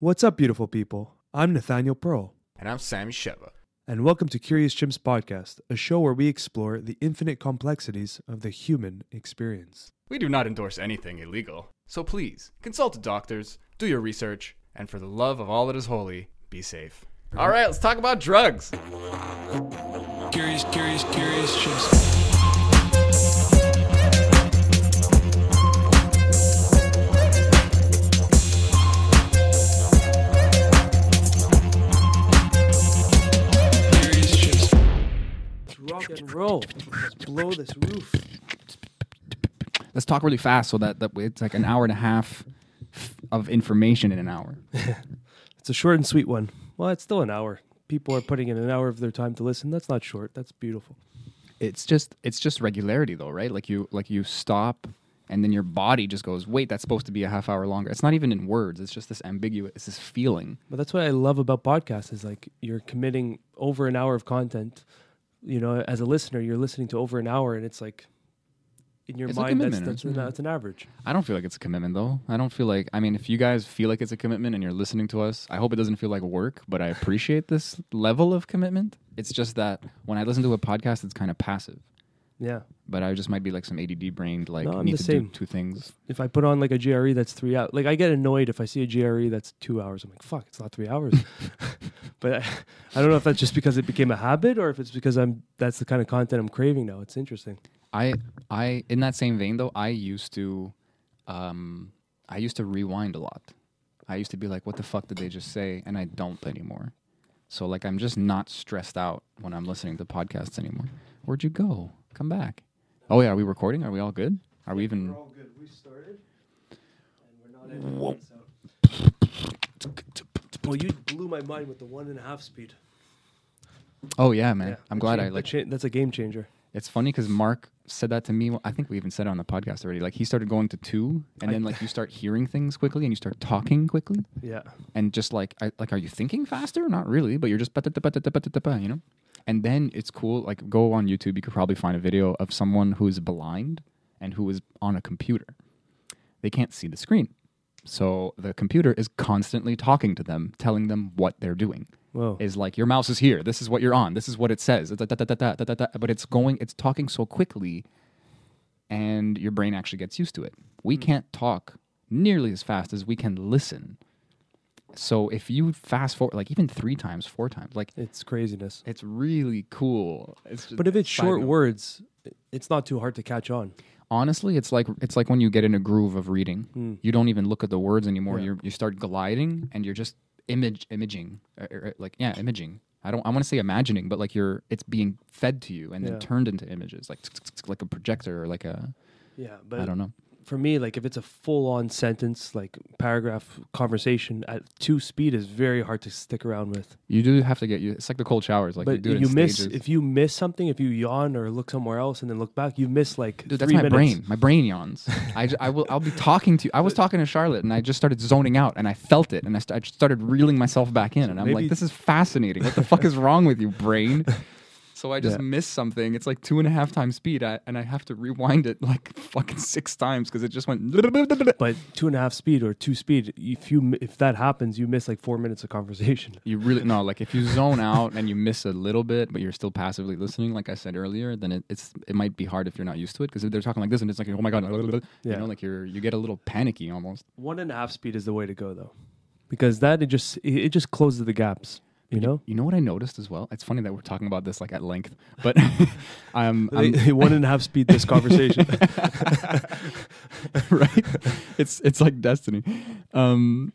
What's up, beautiful people? I'm Nathaniel Pearl, And I'm Sammy Sheva. and welcome to Curious Chimps Podcast, a show where we explore the infinite complexities of the human experience. We do not endorse anything illegal, so please consult the doctors, do your research, and for the love of all that is holy, be safe. All right, let's talk about drugs. Curious, curious, curious chimps. Rock and roll. Let's blow this roof. Let's talk really fast so that, that it's like an hour and a half of information in an hour. It's a short and sweet one. Well, it's still an hour. People are putting in an hour of their time to listen. That's not short. That's beautiful. It's just it's just regularity though, right? Like you like you stop and then your body just goes, wait, that's supposed to be a half hour longer. It's not even in words. It's just this ambiguous, it's this feeling. But that's what I love about podcasts is like you're committing over an hour of content. You know, as a listener, you're listening to over an hour, and it's like in your It's mind that's that's, an, that's an average. I don't feel like it's a commitment though. I don't feel like I mean, if you guys feel like it's a commitment and you're listening to us, I hope it doesn't feel like work, but I appreciate this level of commitment. It's just that when I listen to a podcast, it's kind of passive. Yeah. But I just might be like some ADD brained, like No, I'm need the to same. do two things. if I put on like a JRE that's three hours, like I get annoyed if I see a JRE that's two hours. I'm like, fuck, it's not three hours. but I, I don't know if that's just because it became a habit or if it's because I'm that's the kind of content I'm craving now. It's interesting. I I in that same vein though, I used to um I used to rewind a lot. I used to be like, what the fuck did they just say? And I don't anymore. So like I'm just not stressed out when I'm listening to podcasts anymore. Where'd you go? Come back. Oh yeah, are we recording? Are we all good? Are we even all good. We started, and we're not Well, you blew my mind with the one and a half speed. Oh yeah, man. Yeah, I'm glad I like cha- that's a game changer. It's funny because Mark said that to me. I think we even said it on the podcast already. Like he started going to two, and I- then like you start hearing things quickly, and you start talking quickly, Yeah. and just like, I, like, are you thinking faster? Not really, but you're just, you know. And then it's cool. Like, go on YouTube. You could probably find a video of someone who's blind and who is on a computer. They can't see the screen, so the computer is constantly talking to them, telling them what they're doing Whoa. is like your mouse is here. This is what you're on. This is what it says. Da, da, da. But it's going. It's talking so quickly, and your brain actually gets used to it. We hmm. can't talk nearly as fast as we can listen. So if you fast forward, like even three times, four times, like it's craziness. it's really cool. It's But if it's short note. words, it's not too hard to catch on. honestly, it's like it's like when you get in a groove of reading. You don't even look at the words anymore. Yeah. You you start gliding, and you're just image imaging, uh, uh, like yeah, imaging. I don't. I want to say imagining, but like you're, it's being fed to you and Yeah. then turned into images, like like a projector or like a. Yeah, but I don't know. For me, like if it's a full on sentence, like paragraph conversation at two speed is very hard to stick around with. You do have to get you. It's like the cold showers. Like you but do it you in miss stages. if you miss something, if you yawn or look somewhere else and then look back, you miss like Dude, that's my minutes. brain. My brain yawns. I, j- I will. I'll be talking to. You. I was talking to Charlotte, and I just started zoning out, and I felt it, and I, st- I just started reeling myself back in, and I'm maybe- like, "This is fascinating. What the fuck is wrong with you, brain?" So I just Yeah. missed something. It's like two and a half times speed, I, and I have to rewind it like fucking six times because it just went. But two and a half speed or two speed, if you if that happens, you miss like four minutes of conversation. You really no, like if you zone out and you miss a little bit, but you're still passively listening, like I said earlier, then it, it's it might be hard if you're not used to it because if they're talking like this and it's like oh my god, you Yeah. know, like you're you get a little panicky almost. One and a half speed is the way to go though, because that it just it, it just closes the gaps. You know, You know what I noticed as well? It's funny that we're talking about this like at length, but um, I'm, one and a half speed this conversation. right? It's it's like destiny. Um,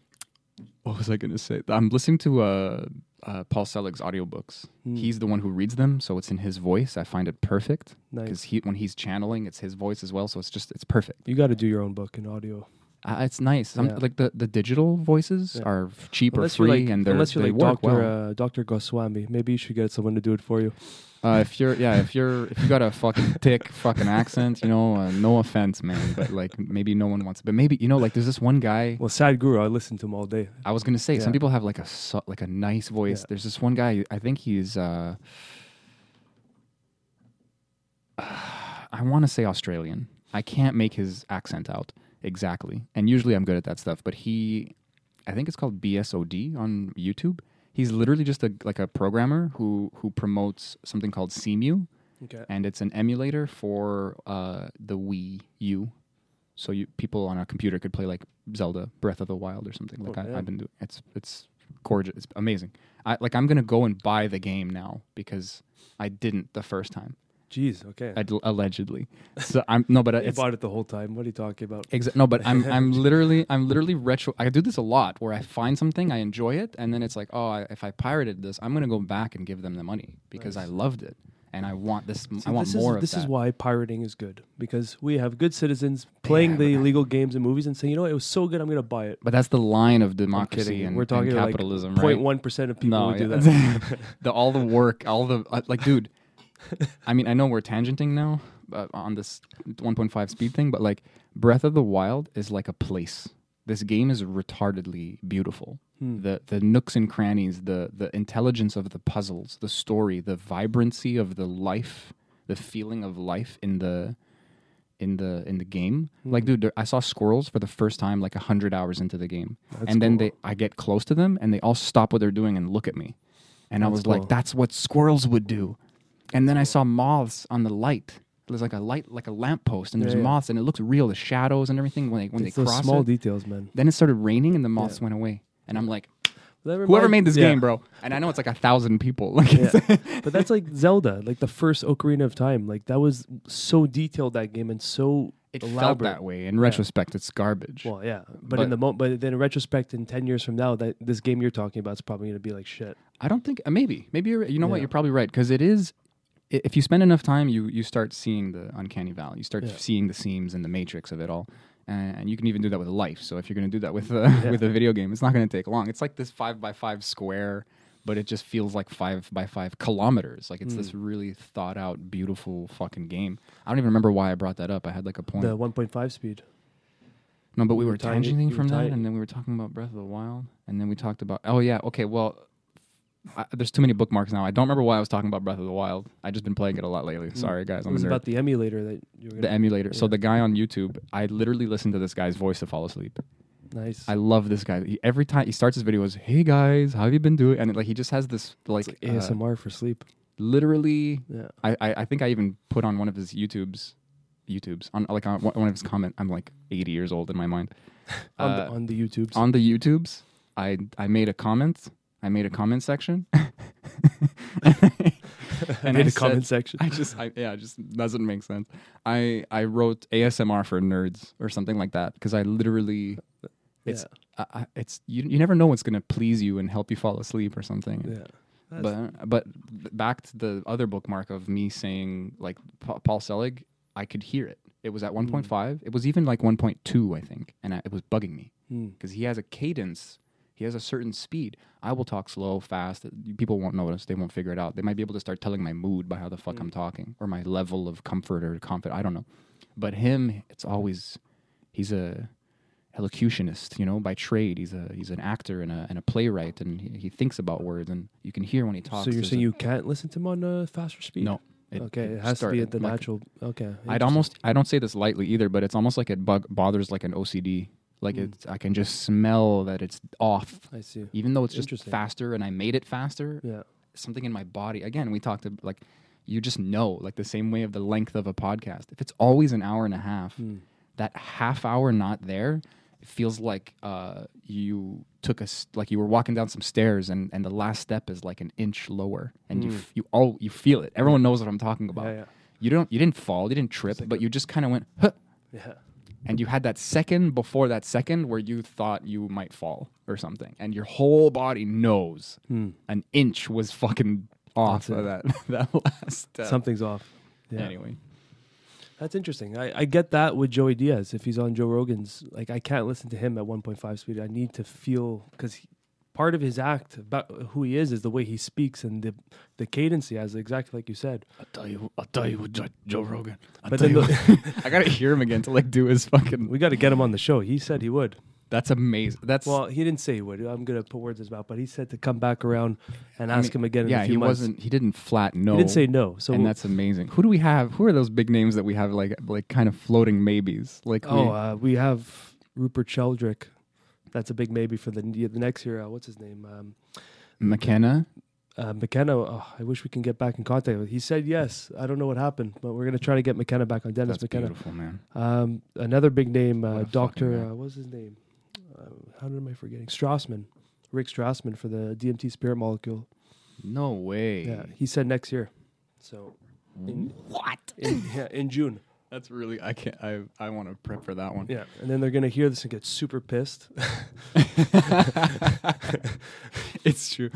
what was I going to say? I'm listening to uh, uh, Paul Selig's audiobooks. Hmm. He's the one who reads them, so it's in his voice. I find it perfect Nice. because he when he's channeling, it's his voice as well. So it's just it's perfect. You got to do your own book in audio. Uh, it's nice. Some, Yeah. Like the, the digital voices Yeah. are f- cheap Unless or you're free, like, and they're, unless you're they like work Doctor well. uh, Doctor Goswami, maybe you should get someone to do it for you. Uh, if you're, yeah, if you're, if you got a fucking thick fucking accent, you know, uh, no offense, man, but like maybe no one wants. It. But maybe you know, like there's this one guy. Well, Sadhguru, I listen to him all day. I was gonna say some Yeah. people have like a like a nice voice. Yeah. There's this one guy. I think he's. uh I want to say Australian. I can't make his accent out exactly, and usually I'm good at that stuff. But he I think it's called BSOD on YouTube. He's literally just a like a programmer who who promotes something called Cemu, Okay. and it's an emulator for uh, the Wii U. So you people on a computer could play like Zelda Breath of the Wild or something. Like Oh, I. I've been doing. It's it's gorgeous. It's amazing. I like I'm gonna go and buy the game now because I didn't the first time. Jeez. Okay. Ad- allegedly. So I'm no, but I it's bought it the whole time. What are you talking about? Exa- no, but I'm I'm literally I'm literally retro. I do this a lot where I find something, I enjoy it, and then it's like, oh, I, if I pirated this, I'm gonna go back and give them the money because I loved it and I want this. See, I want this more is, of This that. is why pirating is good because we have good citizens playing Yeah, the illegal games and movies and saying, you know, what, it was so good, I'm going to buy it. But that's the line of democracy and, We're talking and like capitalism, 0.1 right? percent of people No, who do that. the all the work, all the uh, like, dude. I mean, I know we're tangenting now uh, on this 1.5 speed thing, but like Breath of the Wild is like a place. This game is retardedly beautiful. Hmm. The the nooks and crannies, the the intelligence of the puzzles, the story, the vibrancy of the life, the feeling of life in the in the in the game. Like, Hmm. dude, I saw squirrels for the first time like a hundred hours into the game, That's and then cool. they I get close to them and they all stop what they're doing and look at me, and I was cool. like, that's what squirrels would do. And then I saw moths on the light. There's like a light, like a lamppost, and there's Yeah, yeah. moths, and it looks real. The shadows and everything when they when It's they cross small it. details, man. then it started raining, and the moths Yeah. went away. And I'm like, whoever made this yeah. game, bro. And I know it's like a thousand people. Like, Yeah. but that's like Zelda, like the first Ocarina of Time. Like that was so detailed that game and so it felt that way. In retrospect, it's garbage. Well, yeah, but, But- in the moment, but then in retrospect, in ten years from now, that this game you're talking about is probably going to be like shit. I don't think uh, maybe maybe you're, you know what you're probably right because it is. If you spend enough time, you you start seeing the uncanny valley. You start Yeah. seeing the seams and the matrix of it all, and, and you can even do that with life. So if you're going to do that with uh, Yeah. with a video game, it's not going to take long. It's like this five by five square, but it just feels like five by five kilometers. Like it's Hmm. this really thought out, beautiful fucking game. I don't even remember why I brought that up. I had like a point. The 1.5 speed. No, but we You were tangenting from that, and then we were talking about Breath of the Wild, and then we talked about. Oh yeah, okay. Well, I, there's too many bookmarks now. I don't remember why I was talking about Breath of the Wild. I just been playing it a lot lately. Sorry, guys. I'm was about the emulator that you were the emulator. So the guy on YouTube, I literally listen to this guy's voice to fall asleep. nice. I love this guy. He, every time he starts his video, goes, "Hey guys, how have you been doing?" And like he just has this like, like uh, ASMR for sleep. literally Yeah. I, I, I think I even put on one of his YouTubes, YouTubes on like on one one of his comment. I'm like 80 years old in my mind. On, Uh, the, on the YouTubes. on the YouTubes, I I made a comment. I made a comment section. and I in the said- comment section. I just I, yeah, it just doesn't make sense. I I wrote ASMR for nerds or something like that because I literally it's yeah. I, I, it's you you never know what's gonna please you and help you fall asleep or something. Yeah. That's- But but back to the other bookmark of me saying like Pa- Paul Selig, I could hear it. It was at Hmm. 1.5. It was even like 1.2, I think, and I, it was bugging me Hmm. because he has a cadence. He has a certain speed. I will talk slow, fast. People won't notice. They won't figure it out. They might be able to start telling my mood by how the fuck I'm talking or my level of comfort or confidence. I don't know. But him, it's always he's a elocutionist, you know, by trade. He's a he's an actor and a and a playwright, and he, he thinks about words, and you can hear when he talks. so you're saying a- you can't listen to him on uh, faster speed? no. okay, it has to be at the like- natural. Okay. I'd almost I don't say this lightly either, but it's almost like it bug, bothers like an OCD. Like Mm. it's I can just smell that it's off, I see. even though it's just faster, and I made it faster. Yeah. Something in my body. Again, we talked about like you just know, like the same way of the length of a podcast. If it's always an hour and a half, Hmm. that half hour not there, it feels like uh, you took a s- like you were walking down some stairs, and, and the last step is like an inch lower, and you Hmm. f- you all you feel it. Everyone knows what I'm talking about. Yeah, yeah. You don't you didn't fall, you didn't trip, but you just kind of went, huh, Yeah. And you had that second before that second where you thought you might fall or something, and your whole body knows Hmm. an inch was fucking off of that that last step. Something's off. Yeah. Anyway, That's interesting. I, I get that with Joey Diaz. If he's on Joe Rogan's, like I can't listen to him at 1.5 speed. I need to feel because part of his act about who he is is the way he speaks and the the cadence he has. Exactly like you said. I'll tell you, I'll tell you, Joe, Joe Rogan. I'll But tell then you, the- I gotta hear him again to like do his fucking. We got to get him on the show. He said he would. That's amazing. That's Well, he didn't say he would. I'm gonna put words in his mouth, but he said to come back around and I ask mean, him again. Yeah, a few he months. wasn't. He didn't flat no. He didn't say no. So and that's amazing. Who do we have? Who are those big names that we have like like kind of floating maybes? Like oh, we, uh, we have Rupert Sheldrake. That's a big maybe for the the next year. Uh, what's his name? Um, McKenna. uh, McKenna. Oh, I wish we can get back in contact with. He said yes. I don't know what happened, but we're gonna try to get McKenna back on. Dennis That's McKenna. beautiful, man. Um, another big name, uh, Doctor. Uh, what's his name? Uh, how am I forgetting? Strassman, Rick Strassman for the DMT spirit molecule. No way. Yeah, he said next year. So in, What? in, yeah, in June. That's really. I can't. I. I want to prep for that one. Yeah, and then they're gonna hear this and get super pissed. it's true.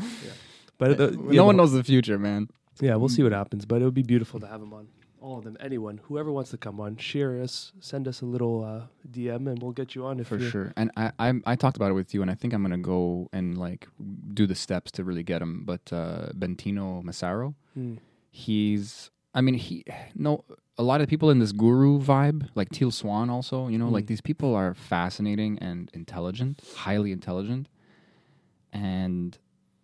But the, no yeah, one knows the future, man. Yeah, we'll see what happens. But it would be beautiful to have them on. All of them, anyone, whoever wants to come on, share us, send us a little uh, DM, and we'll get you on if For sure. And I, I I talked about it with you, and I think I'm gonna go and like do the steps to really get him. But uh, Bentinho Massaro, Hmm. he's. I mean, he no. A lot of people in this guru vibe, like Teal Swan, also, you know, like Mm. these people are fascinating and intelligent, highly intelligent, and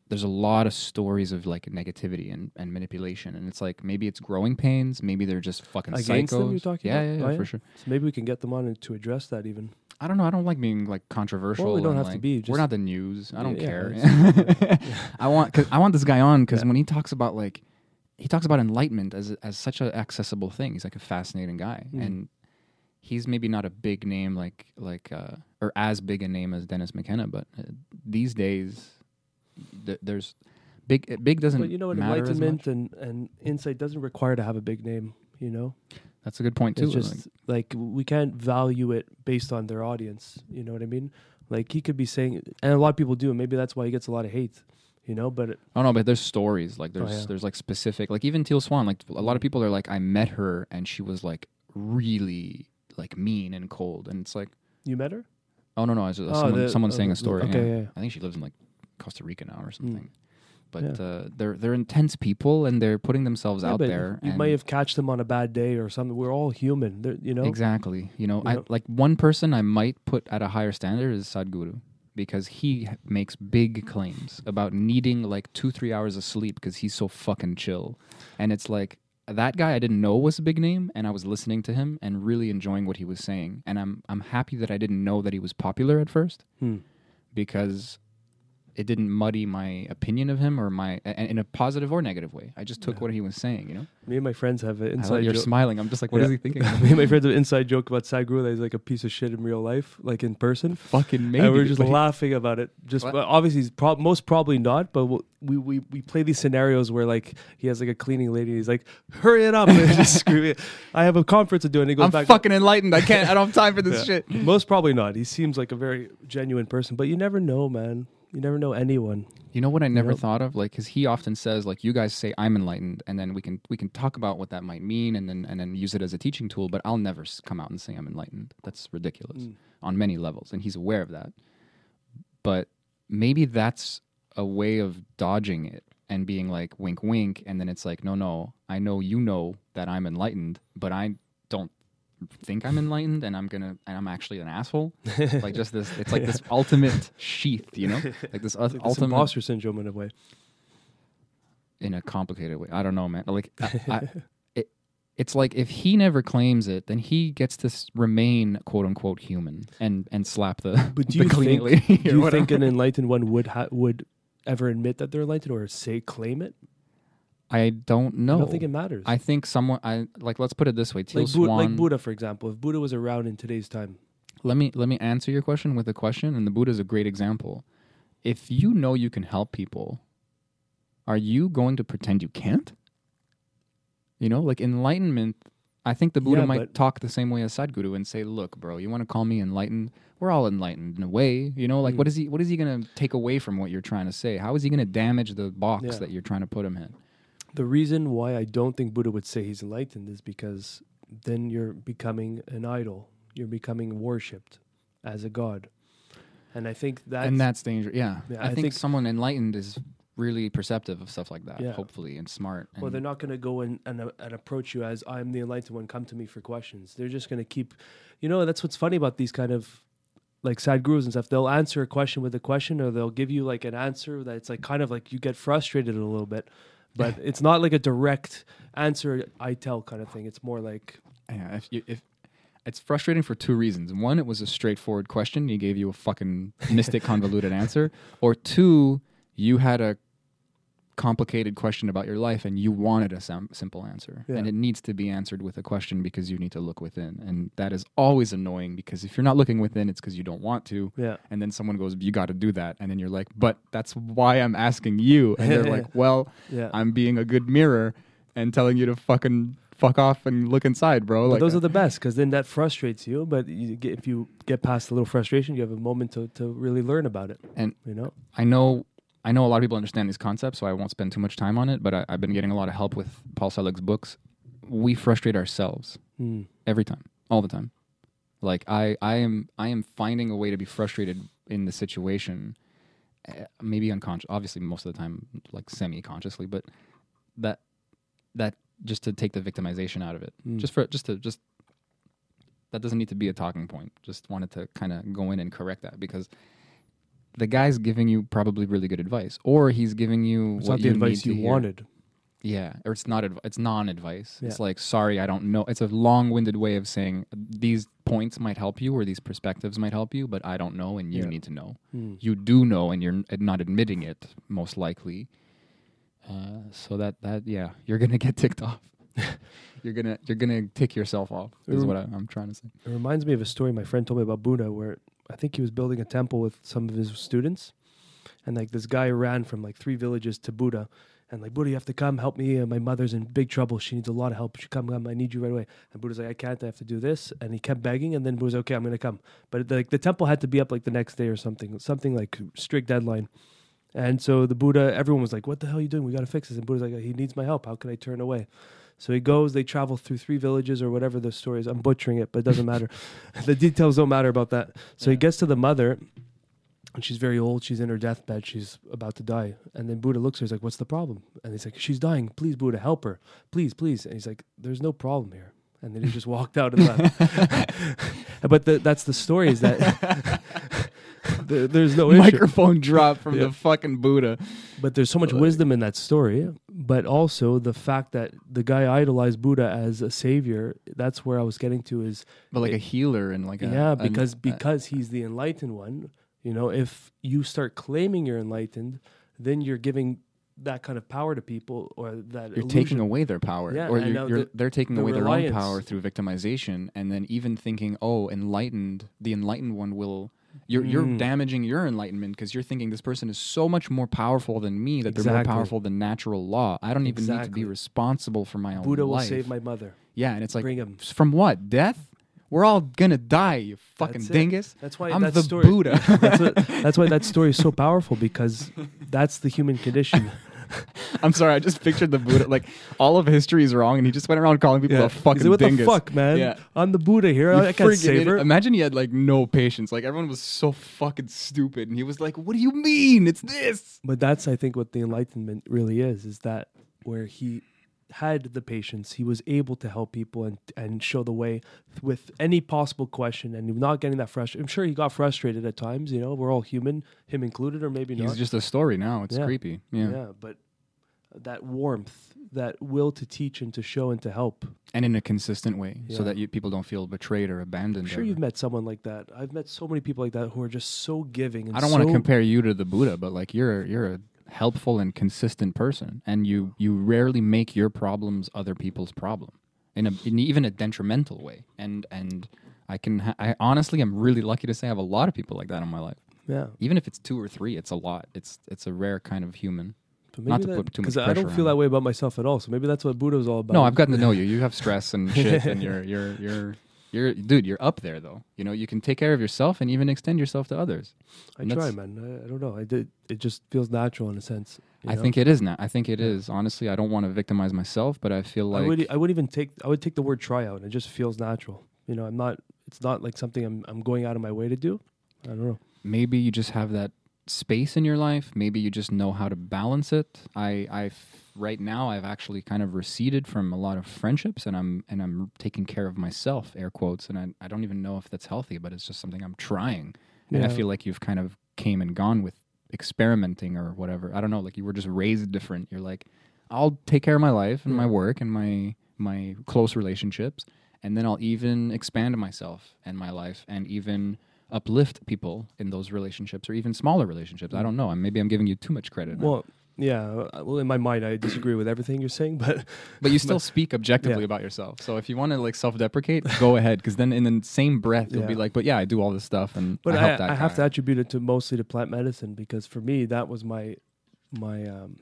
there's a lot of stories of like negativity and, and manipulation, and it's like maybe it's growing pains, maybe they're just fucking Against psychos. them, you're talking yeah, about? yeah, yeah, Oh, yeah? for sure. So maybe we can get them on to address that even. I don't know. I don't like being like controversial. Well, we don't have to like, be, we're not the news. I don't Yeah, care. it's- I want cause I want this guy on because Yeah. when he talks about like he talks about enlightenment as as such an accessible thing. He's like a fascinating guy, Mm. and he's maybe not a big name like like uh, or as big a name as Dennis McKenna, but uh, these days th- there's big big doesn't But you know what? Enlightenment and, and insight doesn't require to have a big name. You know, That's a good point too. it's like- just like we can't value it based on their audience. You know what I mean? Like he could be saying, and a lot of people do, and maybe that's why he gets a lot of hate. You know, but Oh no, but there's stories like there's Oh, yeah. there's like specific like even Teal Swan like a lot of people are like I met her and she was like really like mean and cold and it's like you met her. oh no no it's just Oh, someone the- someone oh, saying a story okay, yeah. yeah. I think she lives in like Costa Rica now or something but Yeah. uh, they're they're intense people and they're putting themselves out but there You might have catched them on a bad day or something. We're all human. They're, you know. exactly you know You I know? like one person I might put at a higher standard is Sadhguru because he makes big claims about needing like two three hours of sleep because he's so fucking chill and it's like that guy I didn't know was a big name and I was listening to him and really enjoying what he was saying and I'm I'm happy that I didn't know that he was popular at first Hmm. because it didn't muddy my opinion of him or my in a positive or negative way. I just took Yeah. what he was saying, you know. Me and my friends have an inside you're smiling. I'm just like, what is Yeah. he thinking? Me and my friends have an inside joke about Sadhguru that he's like a piece of shit in real life, like in person. Fucking maybe. and we're just but he- laughing about it. Just well, obviously, he's prob- most probably not. But we'll, we we we play these scenarios where like he has like a cleaning lady. And he's like, "Hurry it up!" and just screaming. I have a conference to do, and he goes I'm back. fucking enlightened. I can't. I don't have time for this Yeah. shit. Most probably not. He seems like a very genuine person, but you never know, man. You never know anyone. You know what I never Yep. thought of? Like, because he often says, like, you guys say I'm enlightened, and then we can we can talk about what that might mean, and then and then use it as a teaching tool. But I'll never come out and say I'm enlightened. That's ridiculous Mm. on many levels, and he's aware of that. But maybe that's a way of dodging it and being like wink wink, and then it's like, no, no, I know you know that I'm enlightened, but I think I'm enlightened, and I'm gonna and I'm actually an asshole. like just this, it's like this ultimate sheath, you know, like this like this ultimate imposter syndrome in a way. in a complicated way. I don't know, man. Like, I, I, it, it's like if he never claims it, then he gets to remain quote unquote human and and slap the, But do the you think? do you whatever. think an enlightened one would ha- would ever admit that they're enlightened or say claim it? I don't know. I don't think it matters. I think someone. I like. Let's put it this way. Teal like, Buddha, Swan. like Buddha, for example. If Buddha was around in today's time, let me let me answer your question with a question, and the Buddha is a great example. If you know you can help people, are you going to pretend you can't? You know, like enlightenment. I think the Buddha Yeah, might talk the same way as Sadhguru and say, "Look, bro, you want to call me enlightened? We're all enlightened in a way. You know, like Mm. what is he? What is he going to take away from what you're trying to say? How is he going to damage the box Yeah. that you're trying to put him in? The reason why I don't think Buddha would say he's enlightened is because then you're becoming an idol. You're becoming worshipped as a god, and I think that's, and that's dangerous. Yeah, Yeah, I, I think, think- someone enlightened is really perceptive of stuff like that. Yeah. Hopefully, and smart. well, they're not going to go and, and uh, and approach you as I'm the enlightened one. Come to me for questions. They're just going to keep, you know. That's what's funny about these kind of like sad gurus and stuff. They'll answer a question with a question, or they'll give you like an answer that's like kind of like you get frustrated a little bit, but it's not like a direct answer. I tell kind of thing. It's more like Yeah, if you if it's frustrating for two reasons. One, it was a straightforward question. He gave you a fucking mystic, convoluted answer. Or two, you had a complicated question about your life and you wanted a sim- simple answer. Yeah. And it needs to be answered with a question because you need to look within. And that is always annoying because if you're not looking within, it's because you don't want to. Yeah. And then someone goes, You got to do that. And then you're like, But that's why I'm asking you. And they're like, Well, Yeah. I'm being a good mirror and telling you to fucking fuck off and look inside, bro. But Like those uh are the best because then that frustrates you. But you get, if you get past a little frustration, you have a moment to, to really learn about it. And You know, I know I know a lot of people understand these concepts, so I won't spend too much time on it. But I, I've been getting a lot of help with Paul Selig's books. We frustrate ourselves Mm. every time, all the time. Like I, I am, I am finding a way to be frustrated in the situation, uh, maybe unconscious. Obviously, most of the time, like semi-consciously, but that, that just to take the victimization out of it, Mm. just for just to just that doesn't need to be a talking point. Just wanted to kind of go in and correct that because the guy's giving you probably really good advice, or he's giving you it's what not the you advice need you to hear. wanted. Yeah, or it's not. Adv- it's non-advice. It's like, sorry, I don't know. It's a long-winded way of saying these points might help you, or these perspectives might help you, but I don't know, and you Yeah. need to know. Mm. You do know, and you're n- not admitting it, most likely. Uh, so that that yeah, you're gonna get ticked off. you're gonna you're gonna tick yourself off. Is what I, I'm trying to say. It reminds me of a story my friend told me about Buddha, where I think he was building a temple with some of his students, and like this guy ran from like three villages to Buddha, and like Buddha, you have to come help me. My mother's in big trouble. She needs a lot of help. She come, come. I need you right away. And Buddha's like, I can't. I have to do this. And he kept begging, and then Buddha's like, okay. I'm gonna come. But like the temple had to be up like the next day or something, something like strict deadline. And so the Buddha, everyone was like, "What the hell are you doing? We got to fix this." And Buddha's like, "He needs my help. How can I turn away?" So he goes. They travel through three villages or whatever the story is. I'm butchering it, but it doesn't matter. the details don't matter about that. So he gets to the mother, and she's very old. She's in her deathbed. She's about to die. And then Buddha looks at her. He's like, "What's the problem?" And he's like, "She's dying. Please, Buddha, help her. Please, please." And he's like, "There's no problem here." And then he just walked out and left. but the, that's the story. Is that there- there's no. Microphone drop from Yeah. the fucking Buddha. But there's so much Like- wisdom in that story. But also the fact that the guy idolized Buddha as a savior. That's where I was getting to. Is But like a healer and like a yeah, an- because a- because he's the enlightened one. You know, if you start claiming you're enlightened, then you're giving that kind of power to people, or that you're illusion. taking away their power, Yeah, or you're, you're, the- they're taking the away their own power through victimization, and then even thinking, "Oh, enlightened, the enlightened one will." You're you're Mm. damaging your enlightenment because you're thinking this person is so much more powerful than me that they're more powerful than natural law. I don't even need to be responsible for my own Buddha will save my mother. yeah, and it's like Bring him. From what death? We're all gonna die, you fucking That's dingus. That's why I'm that the story, Buddha. that's, what, that's why that story is so powerful because that's the human condition. I'm sorry, I just pictured the Buddha like all of history is wrong, and he just went around calling people a He's fucking like, what dingus. the fuck, man? Yeah. I'm the Buddha here. You I can't save her. Imagine he had like no patience. Like everyone was so fucking stupid, and he was like, "What do you mean? It's this." But that's, I think, what the enlightenment really is: is that where he had the patience, he was able to help people and and show the way with any possible question, and not getting that frustrated. I'm sure he got frustrated at times. You know, we're all human, him included, or maybe He's not. He's just a story now. It's Yeah. creepy. Yeah. yeah, but that warmth, that will to teach and to show and to help. and in a consistent way, so that you, people don't feel betrayed or abandoned. I'm sure you've met someone like that. I've met so many people like that who are just so giving. And I don't want to compare you to the Buddha, but like you're you're a helpful and consistent person, and you you rarely make your problems other people's problem, in a in even a detrimental way. And and I can ha- I honestly I'm really lucky to say I have a lot of people like that in my life. Yeah, Even if it's two or three, it's a lot. It's it's a rare kind of human. Not to that- put too much 'cause I don't feel that it. way about myself at all. So maybe that's what Buddha was all about. No, I've gotten to know you. You have stress and shit, and you're you're you're you're dude. You're up there though. You know, you can take care of yourself and even extend yourself to others. I and try, man. I, I don't know. I did. It just feels natural in a sense. I know? think it is now. I think it is. Honestly, I don't want to victimize myself, but I feel like I would. I would even take. I would take the word try out. And it just feels natural. You know, I'm not. It's not like something I'm. I'm going out of my way to do. I don't know. maybe you just have that space in your life. Maybe you just know how to balance it. I, I, right now, I've actually kind of receded from a lot of friendships, and I'm and I'm taking care of myself, air quotes. And I, I don't even know if that's healthy, but it's just something I'm trying. And I feel like you've kind of came and gone with experimenting or whatever. I don't know. Like you were just raised different. You're like, I'll take care of my life and my work and my my close relationships, and then I'll even expand myself and my life, and even uplift people in those relationships or even smaller relationships. I mm. don't know. Maybe I'm giving you too much credit. Well, yeah. uh, Well, in my mind, I disagree with everything you're saying, but but you still speak objectively Yeah. about yourself. So if you want to like self-deprecate, go ahead. Because then in the same breath, you'll be like, "But yeah, I do all this stuff, and but I I, help that I have to attribute it to mostly to plant medicine because for me, that was my my um,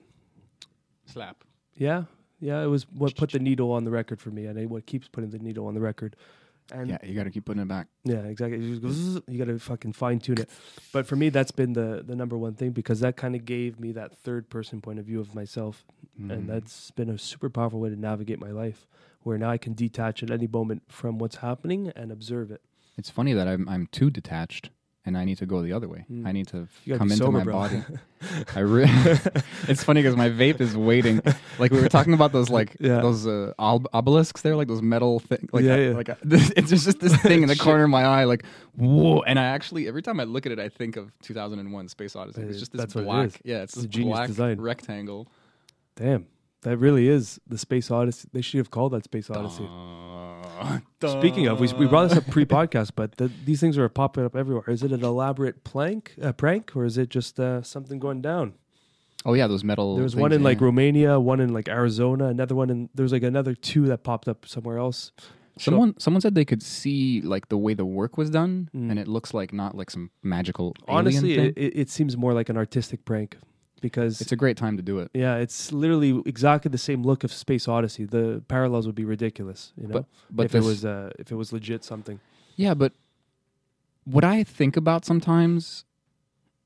slap. yeah yeah it was what put the needle on the record for me, and it, what keeps putting the needle on the record. And Yeah, you got to keep putting it back. Yeah, exactly. You, go you got to fucking fine tune it. But for me, that's been the the number one thing because that kind of gave me that third person point of view of myself, Mm. and that's been a super powerful way to navigate my life. Where now I can detach at any moment from what's happening and observe it. It's funny that I'm I'm too detached, and I need to go the other way. Mm. I need to f- You gotta come into sober, my bro. body. I re- it's funny because my vape is waiting. Like we were talking about those like Yeah. those uh, ob- obelisks there, like those metal thing. Like Yeah, yeah. like I- it's just, this thing in the corner of my eye, like whoa. And I actually every time I look at it, I think of 2001: Space Odyssey. It's just this that's what it black, yeah, it's It's this a genius black design. rectangle. Damn, that really is the Space Odyssey. They should have called that Space Odyssey. Speaking of, we, we brought this up pre-podcast, but the, these things are popping up everywhere. Is it an elaborate plank, uh, prank, or is it just uh, something going down? Oh yeah, those metal. There was things, one in like. Romania, one in like Arizona, another one in. There was like another two that popped up somewhere else. Someone someone said they could see like the way the work was done, Mm. and it looks like not like some magical. Honestly, alien it, thing. it, it seems more like an artistic prank because it's a great time to do it. yeah, it's literally exactly the same look of Space Odyssey. The parallels would be ridiculous, you know, But but if it was uh, if it was legit something. yeah, but what I think about sometimes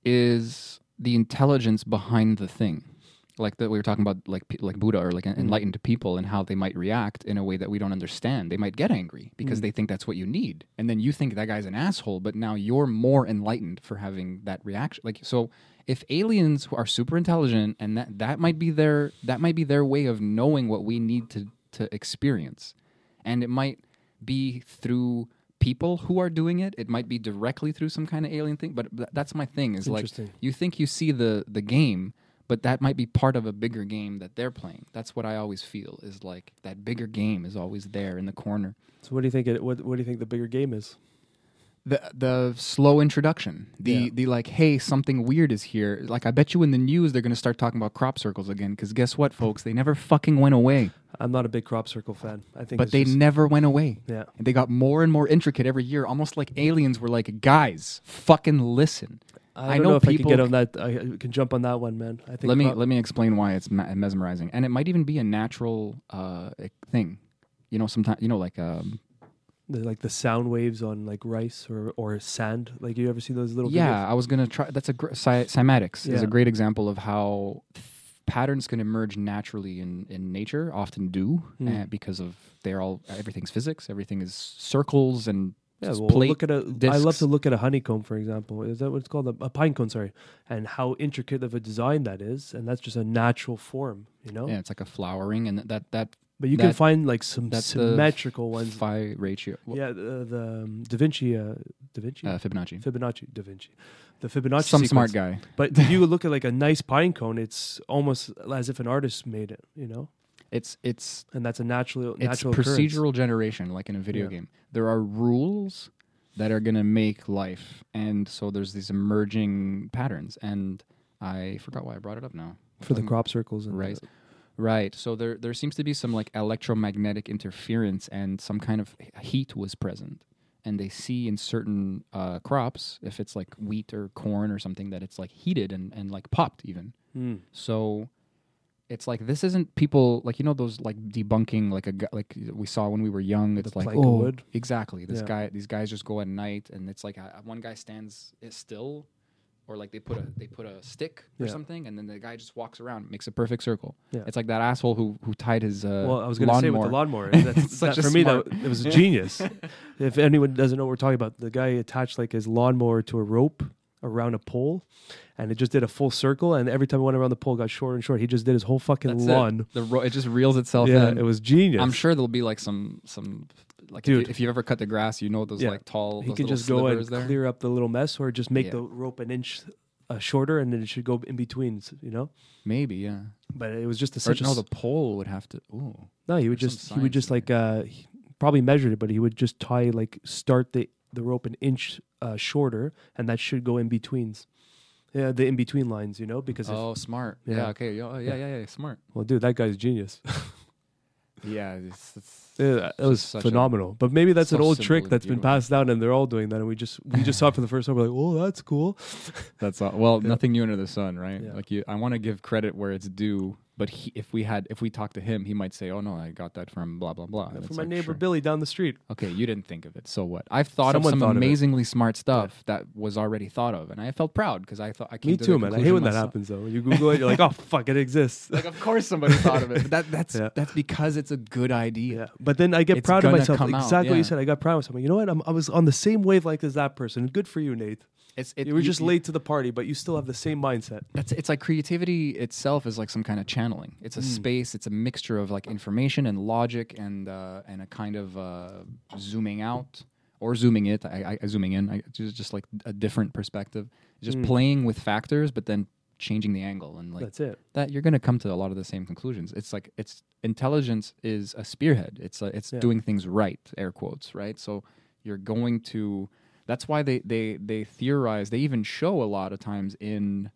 is the intelligence behind the thing. Like that we were talking about, like like Buddha or like Mm. enlightened people and how they might react in a way that we don't understand. They might get angry because Mm. they think that's what you need, and then you think that guy's an asshole, but now you're more enlightened for having that reaction. Like so, if aliens who are super intelligent and that that might be their that might be their way of knowing what we need to to experience, and it might be through people who are doing it. It might be directly through some kind of alien thing. But th- that's my thing. Is like you think you see the the game, but that might be part of a bigger game that they're playing. That's what I always feel is like that bigger game is always there in the corner. So what do you think? It, what What do you think the bigger game is? The the slow introduction, the Yeah. the like, hey, something weird is here. Like I bet you in the news they're gonna start talking about crop circles again. Because guess what, folks, they never fucking went away. I'm not a big crop circle fan. I think, But they never went away. yeah. And they got more and more intricate every year, almost like aliens were like, guys, fucking listen. I, I know know, if I people- can get on that. I I can jump on that one, man. I think. let me let me explain why it's ma- mesmerizing, and it might even be a natural uh, thing. You know, sometimes you know, like um, the, like the sound waves on like rice or or sand. Like you ever see those little? yeah. I was gonna try. That's a gr- cy- cymatics is a great example of how patterns can emerge naturally in in nature. Often do Hmm. uh, because of they're all everything's physics. Everything is circles and Yeah, well, plate look at a. I love to look at a honeycomb, for example. Is that what it's called? A, a pine cone, sorry, and how intricate of a design that is, and that's just a natural form, you know. Yeah, it's like a flowering, and that that But you can that- find like some that's the symmetrical ones. phi ratio. Well, Yeah, the, the um, Da Vinci, uh, Da Vinci, uh, Fibonacci. Fibonacci, Da Vinci, the Fibonacci. Some sequence. smart guy. But if you look at like a nice pine cone, it's almost as if an artist made it, you know, It's it's and that's a natural, it's natural occurrence. procedural generation, like in a video Yeah. game. There are rules that are gonna make life, and so there's these emerging patterns. And I forgot why I brought it up now. for the Um, crop circles and right. the- Right. So there there seems to be some like electromagnetic interference, and some kind of heat was present. And they see in certain uh, crops, if it's like wheat or corn or something, that it's like heated and, and like popped even. Hmm. So it's like this isn't people like you know those like debunking like a gu- like we saw when we were young. It's The like oh, wood. exactly. This Yeah. guy, these guys just go at night, and it's like uh, one guy stands i- still, or like they put a they put a stick or Yeah. something, and then the guy just walks around, makes a perfect circle. Yeah. It's like that asshole who who tied his uh, Well, I was going to say with the lawnmower. That's, Such that, a for me, smart- that it was a genius. if anyone doesn't know what we're talking about, the guy attached like his lawnmower to a rope around a pole, and it just did a full circle. And every time it went around the pole, got shorter and shorter. He just did his whole fucking That's lawn. it. The ro- it just reels itself Yeah, in. it was genius. I'm sure there'll be like some some like Dude. If, you, if you ever cut the grass, you know those Yeah. like tall. he can just go and there. clear up the little mess, or just make Yeah. the rope an inch uh, shorter, and then it should go in between. You know, Maybe yeah. but it was just a, Or such a no, the pole would have to. Ooh. no. He would there's just he would just like uh, he- probably measured it, but he would just tie like start the the rope an inch uh, shorter, and that should go in betweens. Yeah, the in between lines, you know, because if, Oh, smart. Yeah. Yeah. okay. Yeah, yeah, yeah, yeah. Smart. well, dude, that guy's genius. Yeah. It's, it's, Yeah, that was such a- phenomenal. but maybe that's so an old trick that's been passed down, and they're all doing that. And we just we just saw it for the first time. We're like, oh, that's cool. That's all. Well, Yeah. nothing new under the sun, right? Yeah. Like you, I want to give credit where it's due. But he, if we had, if we talked to him, he might say, "Oh no, I got that from blah blah blah." From my like, neighbor sure. Billy down the street. Okay, you didn't think of it. So what? I've thought Someone of some thought of amazingly smart stuff that was already thought of, and I felt proud because I thought I came Me to too, man. I hate when that happens though. You Google it, you're like, oh fuck, it exists. Like, of course, somebody thought of it. But that, that's Yeah. that's because it's a good idea. Yeah, but then I get It's proud of myself. come out, Exactly what you said. I got proud of myself. You know what? I'm, I was on the same wavelength as that person. Good for you, Nate. It's it, you were just you- late to the party, but you still have the same mindset. That's it's like creativity itself is like some kind of channeling. It's a space. It's a mixture of like information and logic and uh, and a kind of uh, zooming out or zooming it. I, I zooming in. I, just just like a different perspective. Just Mm. playing with factors, but then changing the angle and like That's it. that you're going to come to a lot of the same conclusions. It's like it's intelligence is a spearhead. It's uh, it's Yeah. doing things right, air quotes, right? So you're going to. That's why they they they theorize. They even show a lot of times in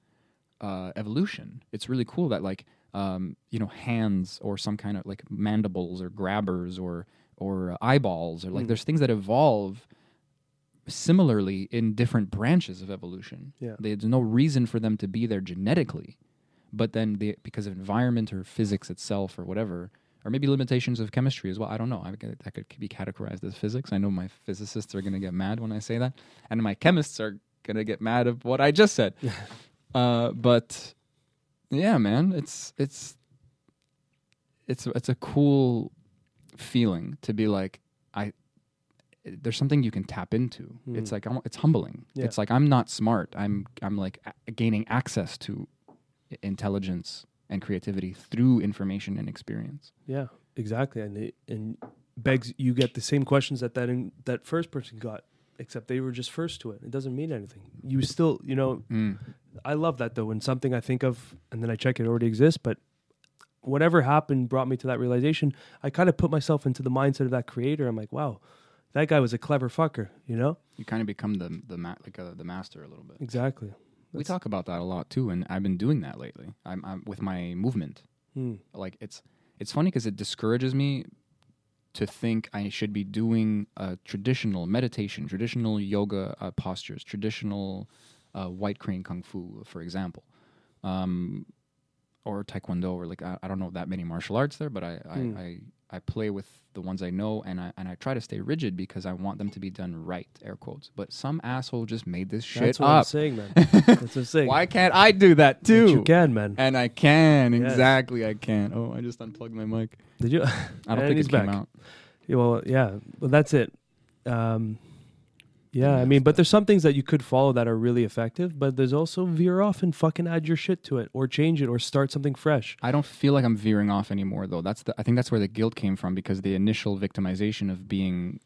uh, evolution. It's really cool that like um, you know hands or some kind of like mandibles or grabbers or or eyeballs or like Mm. there's things that evolve similarly in different branches of evolution. Yeah. There's no reason for them to be there genetically, but then they, because of environment or physics itself or whatever, or maybe limitations of chemistry as well. I don't know. I that could be categorized as physics. I know my physicists are going to get mad when I say that, and my chemists are going to get mad of what I just said. uh, but yeah, man, it's it's it's it's a cool feeling to be like I. There's something you can tap into. It's Mm. like it's humbling. Yeah. It's like I'm not smart. I'm I'm like a- gaining access to intelligence and creativity through information and experience. Yeah, exactly. And it, and begs you get the same questions that that in, that first person got, except they were just first to it. It doesn't mean anything. You still, you know, I love that though. When something I think of and then I check it already exists, but whatever happened brought me to that realization. I kind of put myself into the mindset of that creator. I'm like, wow, that guy was a clever fucker. You know? You kind of become the the ma- like uh, the master a little bit. Exactly. We talk about that a lot too, and I've been doing that lately. I'm, I'm with my movement. Hmm. Like it's it's funny because it discourages me to think I should be doing uh, traditional meditation, traditional yoga uh, postures, traditional uh, white crane kung fu, for example, um, or taekwondo, or like I, I don't know that many martial arts there, but I I, Hmm. I I play with the ones I know, and I and I try to stay rigid because I want them to be done right, air quotes. But some asshole just made this shit That's what I'm up. saying, man. That's what I'm saying. Why can't I do that But too? You can, man. And I can Yes. exactly. I can. Oh, I just unplugged my mic. Did you? I don't And think it came back. out. Yeah, well, yeah. Well, that's it. Um, yeah, I mean, but there's some things that you could follow that are really effective, but there's also veer off and fucking add your shit to it, or change it, or start something fresh. I don't feel like I'm veering off anymore, though. That's the. I think that's where the guilt came from because the initial victimization of being,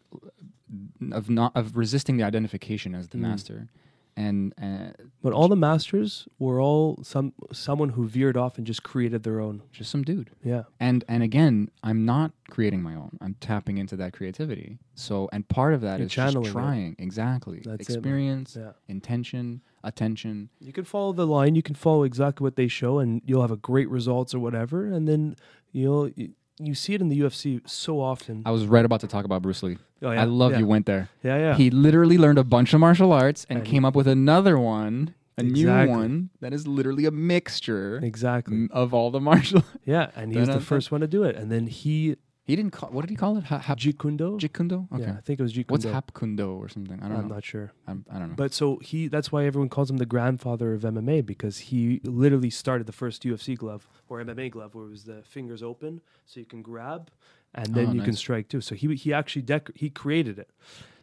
of not of resisting the identification as the Mm. master, and uh, But all the masters were all some someone who veered off and just created their own. just some dude. Yeah, And and again, I'm not creating my own. I'm tapping into that creativity. So and part of that You're is just it. trying exactly That's it, experience, yeah. intention, attention. You can follow the line. You can follow exactly what they show, and you'll have a great results or whatever. And then you know you, see it in the UFC so often. I was right about to talk about Bruce Lee. oh, yeah? I love yeah. you went there. Yeah, yeah. He literally learned a bunch of martial arts and, And- came up with another one, a new one that is literally a mixture exactly. of all the martial. Yeah, and he was the first one to do it. And then he He didn't call. What did he call it? Ha- hap- Jeet Kune Do. Jikundo. Okay. Yeah, I think it was Jeet Kune Do. What's hapkundo or something? I don't I'm know. not sure. I'm, I don't know. But so he that's why everyone calls him the grandfather of MMA because he literally started the first UFC glove or MMA glove where it was the fingers open so you can grab and then Oh, you can nice. strike too. So he he actually dec- he created it.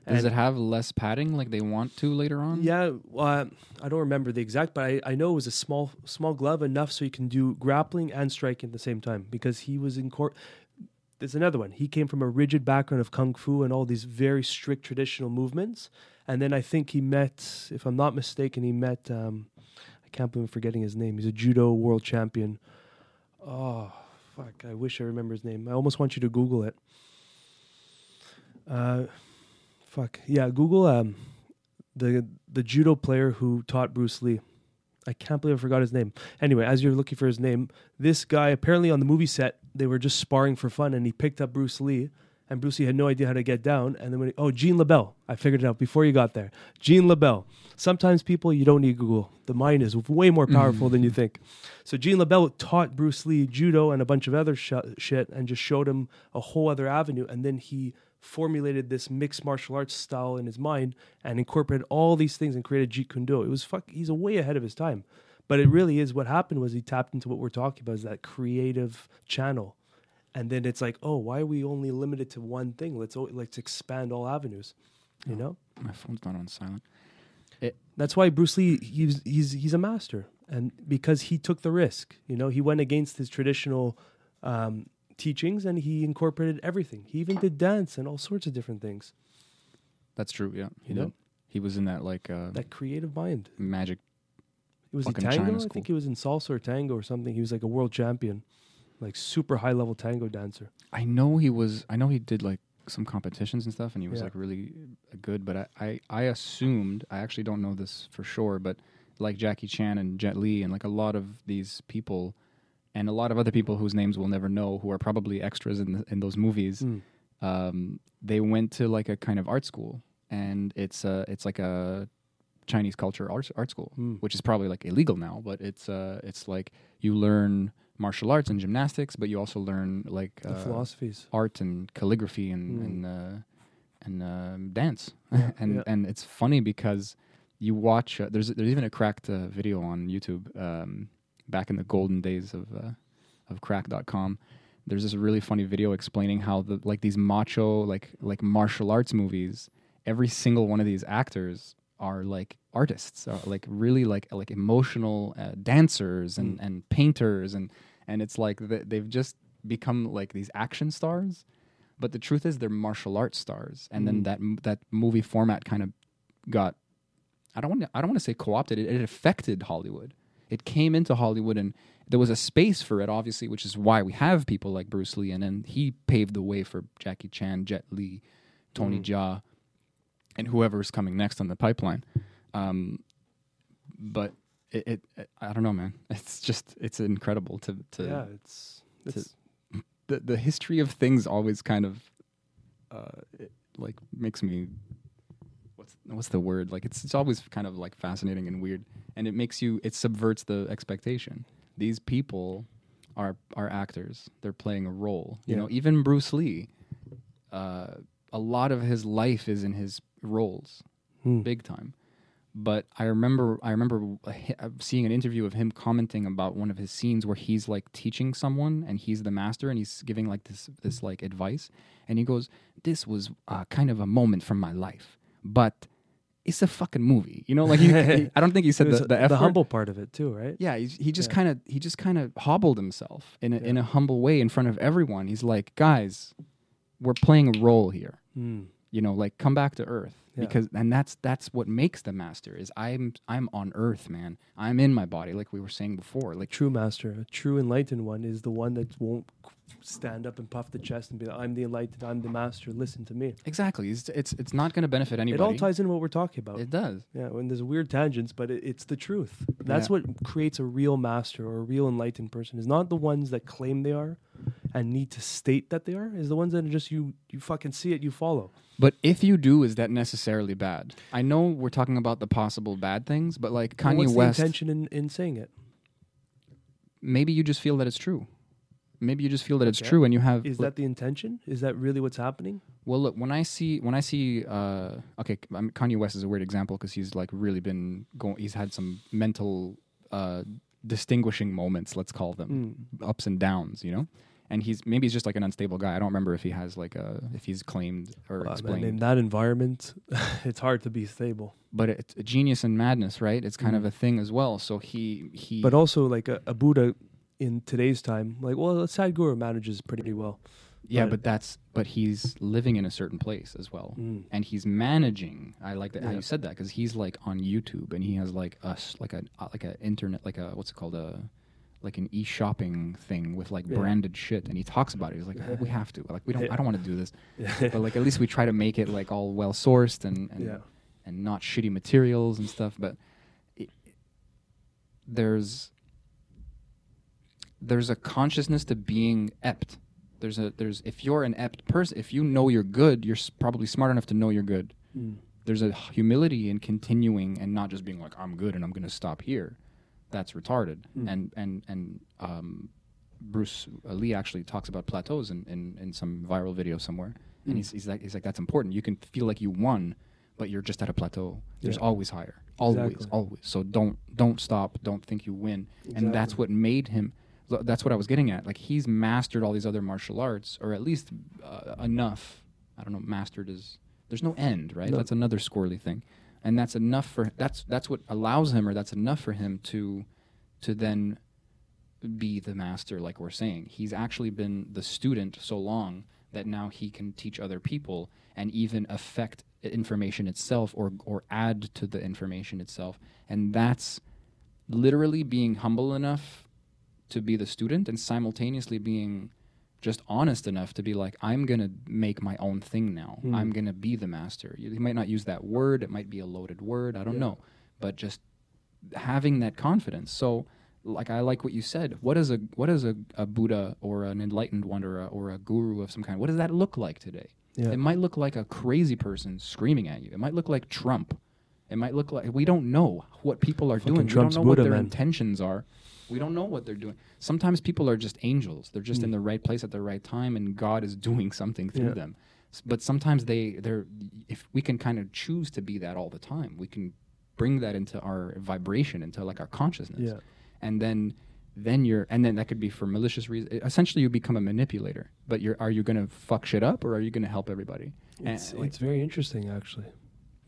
Does it have less padding like they want to later on? Yeah, uh, I don't remember the exact, but I, I know it was a small small glove enough so you can do grappling and striking at the same time because he was in court. There's another one. He came from a rigid background of kung fu and all these very strict traditional movements, and then I think he met, if I'm not mistaken, he met. Um, I can't believe I'm forgetting his name. He's a judo world champion. Oh fuck! I wish I remember his name. I almost want you to Google it. Uh, fuck yeah, Google um, the the judo player who taught Bruce Lee. I can't believe I forgot his name. Anyway, as you're looking for his name, this guy apparently on the movie set they were just sparring for fun, and he picked up Bruce Lee, and Bruce Lee had no idea how to get down, and then when he, oh Gene LeBell, I figured it out before you got there. Gene LeBell. Sometimes people you don't need Google. The mind is way more mm-hmm. powerful than you think. So Gene LeBell taught Bruce Lee judo and a bunch of other sh- shit, and just showed him a whole other avenue, and then he formulated this mixed martial arts style in his mind and incorporated all these things and created Jeet Kune Do. It was fuck. He's a way ahead of his time, but it really is. What happened was he tapped into what we're talking about is that creative channel, and then it's like, oh, why are we only limited to one thing? Let's o- let's expand all avenues. You know, My phone's not on silent. that's why Bruce Lee he's he's he's a master, and because he took the risk. You know, he went against his traditional. Um, teachings and he incorporated everything he even did dance and all sorts of different things That's true. Yeah, he You know? did. He was in that like uh, that creative mind magic. It was he tango. I school. think he was in salsa or tango or something. He was like a world champion, like super high level tango dancer. I know he was. I know he did like some competitions and stuff, and he was Yeah. like really uh, good. But I, I, I assumed. I actually don't know this for sure, but like Jackie Chan and Jet Li and like a lot of these people, and a lot of other people whose names we'll never know, who are probably extras in the, in those movies. Mm. Um, they went to like a kind of art school, and it's a it's like a Chinese culture art art school, Mm. which is probably like illegal now, but it's uh it's like you learn martial arts and gymnastics, but you also learn like uh, philosophies. art and calligraphy and Mm. and uh, and um, dance. Yeah, and yeah. and it's funny because you watch. Uh, there's there's even a cracked uh, video on YouTube um, back in the golden days of uh, of crack.com. There's this really funny video explaining how the like these macho like like martial arts movies. Every single one of these actors are like artists, are like really like like emotional uh, dancers and, Mm. and painters and and it's like th- they've just become like these action stars but the truth is they're martial arts stars and then Mm. that that movie format kind of got i don't want to i don't want to say co-opted it, it affected hollywood it came into hollywood and there was a space for it obviously which is why we have people like bruce lee and then he paved the way for jackie chan jet li tony Mm. jaa and whoever's coming next on the pipeline. Um, but it, it, it i don't know man. It's just it's incredible to to yeah, it's it's the the history of things always kind of uh it, like makes me what's what's the word? Like it's it's always kind of like fascinating and weird and it makes you it subverts the expectation. These people are are actors. They're playing a role. You Yeah. know even Bruce Lee uh a lot of his life is in his roles Hmm. big time. But I remember, I remember uh, seeing an interview of him commenting about one of his scenes where he's like teaching someone, and he's the master, and he's giving like this, this like advice, and he goes, "This was uh, kind of a moment from my life, but it's a fucking movie, you know." Like, he, he- I don't think he said was the, the, humble part of it too, right? Yeah, he's, he just Yeah. kind of he just kind of hobbled himself in a, in a humble way in front of everyone. He's like, "Guys, we're playing a role here." Mm. you know like come back to earth Yeah. because and that's that's what makes the master is i'm i'm on earth man i'm in my body like we were saying before like True master, a true enlightened one is the one that won't stand up and puff the chest and be like, "I'm the enlightened, I'm the master. Listen to me." exactly it's it's, it's not going to benefit anybody It all ties in what we're talking about. it does Yeah, when there's weird tangents, but it, it's the truth. That's Yeah. what creates a real master or a real enlightened person. Is not the ones that claim they are and need to state that they are. Is the ones that are just you. You fucking see it, you follow. but if you do is that necessarily bad i know we're talking about the possible bad things but like kanye What's west the intention in, in saying it? maybe you just feel that it's true maybe you just feel that it's Okay. true and you have Is that the intention? Is that really what's happening? Well, look when I see when I see uh, okay, mean, Kanye West is a weird example because he's like really been going. He's had some mental uh, distinguishing moments, let's call them Mm. ups and downs, you know. And he's maybe he's just like an unstable guy. I don't remember if he has like a if he's claimed or Well, explained. in that environment, it's hard to be stable. but it's a genius and madness, right? It's kind of Mm. a thing as well. So he he. But also, like a, a Buddha in today's time, like well, a Sadhguru manages pretty well. yeah, but- but that's but he's living in a certain place as well. Mm. and he's managing. I like that how you said that because he's like on YouTube and he has like us like a uh, like a internet like a what's it called a like an e-shopping thing with like Yeah. branded shit, and he talks about it. He's like, "Oh, we have to. Like, we don't. Yeah. I don't want to do this, but like at least we try to make it like all well sourced and and, Yeah. and not shitty materials and stuff. But it, there's there's a consciousness to being ept. There's a there's if you're an ept person, if you know you're good, you're s- probably smart enough to know you're good. Mm. There's a humility in continuing and not just being like I'm good and I'm going to stop here. That's retarded. Mm. And and and um, Bruce Lee actually talks about plateaus in, in, in some viral video somewhere, and Mm. he's, he's like he's like that's important. You can feel like you won, but you're just at a plateau. There's Yeah. always higher, always, Exactly. always. So don't don't stop. Don't think you win. And that's what made him. That's what I was getting at. Like he's mastered all these other martial arts, or at least uh, enough. I don't know. Mastered is there's no end, right? No. That's another squirrely thing, and that's enough for that's that's what allows him, or that's enough for him to to then be the master, like we're saying. He's actually been the student so long that now he can teach other people and even affect information itself or or add to the information itself. And that's literally being humble enough to be the student and simultaneously being just honest enough to be like, I'm gonna make my own thing now. Hmm. I'm gonna be the master. You, you might not use that word. It might be a loaded word. I don't Yeah. know, but just having that confidence. So, like I like what you said. What is a what is a, a Buddha or an enlightened one or a, or a guru of some kind? What does that look like today? Yeah. It might look like a crazy person screaming at you. It might look like Trump. It might look like we don't know what people are Fucking doing. Trump's we don't know Buddha, what their man. intentions are. We don't know what they're doing. Sometimes people are just angels. They're just Mm. in the right place at the right time, and God is doing something through Yeah. them. S- But sometimes they they're if we can kind of choose to be that all the time, we can bring that into our vibration, into like our consciousness Yeah. and then then you're and then that could be for malicious reasons essentially you become a manipulator but you're are you going to fuck shit up or are you going to help everybody It's, it's very interesting, actually.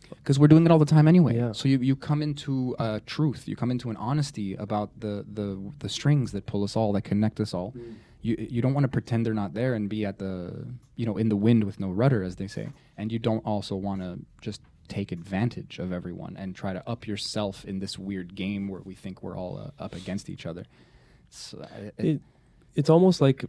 Because we're doing it all the time anyway. Yeah. so you, you come into uh, truth. You come into an honesty about the, the the strings that pull us all that connect us all. You you don't want to pretend they're not there and be at the you know in the wind with no rudder as they say. And you don't also want to just take advantage of everyone and try to up yourself in this weird game where we think we're all uh, up against each other. So, uh, it- It, it's almost like,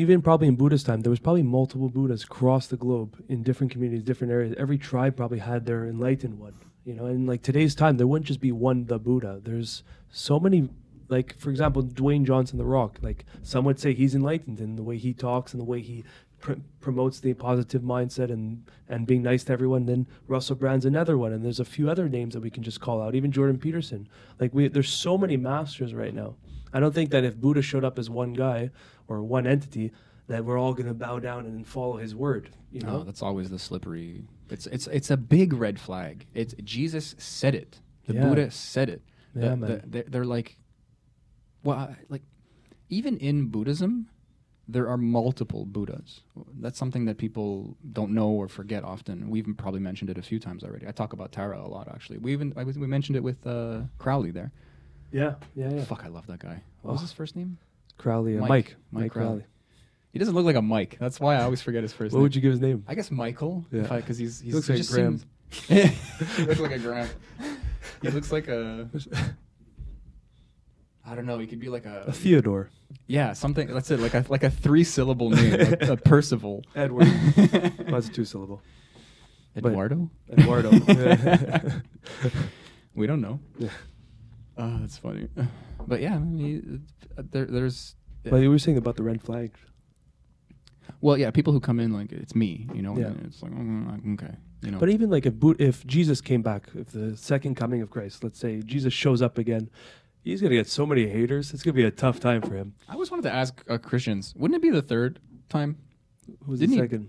even probably in Buddha's time, there was probably multiple Buddhas across the globe in different communities, different areas. Every tribe probably had their enlightened one, you know. And like today's time, there wouldn't just be one the Buddha. There's so many. Like for example, Dwayne Johnson, The Rock. Like some would say he's enlightened in the way he talks and the way he pr- promotes the positive mindset and and being nice to everyone. Then Russell Brand's another one, and there's a few other names that we can just call out. Even Jordan Peterson. Like we, there's so many masters right now. I don't think that if Buddha showed up as one guy or one entity, that we're all going to bow down and follow his word. You know, No, that's always the slippery. It's it's it's a big red flag. It's Jesus said it. The Yeah. Buddha said it. The- Yeah, the- man. they're, they're like, well, like even in Buddhism, there are multiple Buddhas. That's something that people don't know or forget often. We've probably mentioned it a few times already. I talk about Tara a lot, actually. We even I was, we mentioned it with uh, Crowley there. yeah, yeah, yeah. Fuck, I love that guy. What was Oh. his first name? Crowley, uh, Mike. Mike, Mike Mike, Crowley. Crowley. He doesn't look like a Mike. That's why I always forget his first What name. What would you give his name? I guess Michael. Yeah. Because he's, he's looks he like just Graham. seems- he looks like a Graham. He looks like a. I don't know. He could be like a. A Theodore. yeah, something. That's it. Like a like a three syllable name. a, a Percival. Edward. oh, that's two syllable. But- Eduardo. Eduardo. We don't know. Yeah. Oh, that's funny. But yeah, I mean, he- there, there's. but you were saying about the red flag. Well, yeah, people who come in like it's me, you know. Yeah. It's like mm, okay, you know. But even like if Bu- if Jesus came back, if the second coming of Christ, let's say Jesus shows up again, he's gonna get so many haters. It's gonna be a tough time for him. I always wanted to ask uh, Christians, wouldn't it be the third time? Who's Didn't the second?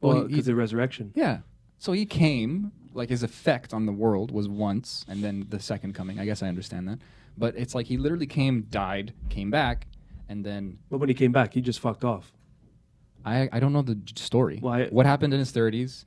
Well, Well, he- because the resurrection. Yeah. So he came, like his effect on the world was once, and then the second coming. I guess I understand that. But it's like he literally came, died, came back, and then But when he came back, he just fucked off. I I don't know the j- story. Well, I- what happened in his thirties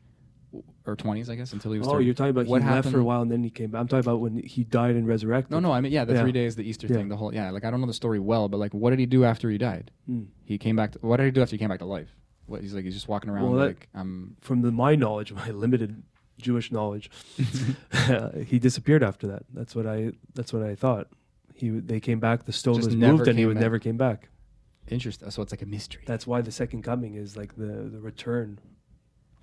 or twenties, I guess, until he was. Oh, 30. you're talking about what he happened? left for a while and then he came back. I'm talking about when he died and resurrected. No, no, I mean yeah, the Yeah. three days, the Easter Yeah. thing, the whole yeah. Like I don't know the story well, but like, what did he do after he died? Hmm. He came back. To, what did he do after he came back to life? What he's like, he's just walking around Well, that- like I'm. From the, my knowledge, my limited Jewish knowledge, he disappeared after that. That's what I. That's what I thought. He they came back. The stone Just was never moved, and he would back. never came back. Interesting. So it's like a mystery. That's why the second coming is like the the return.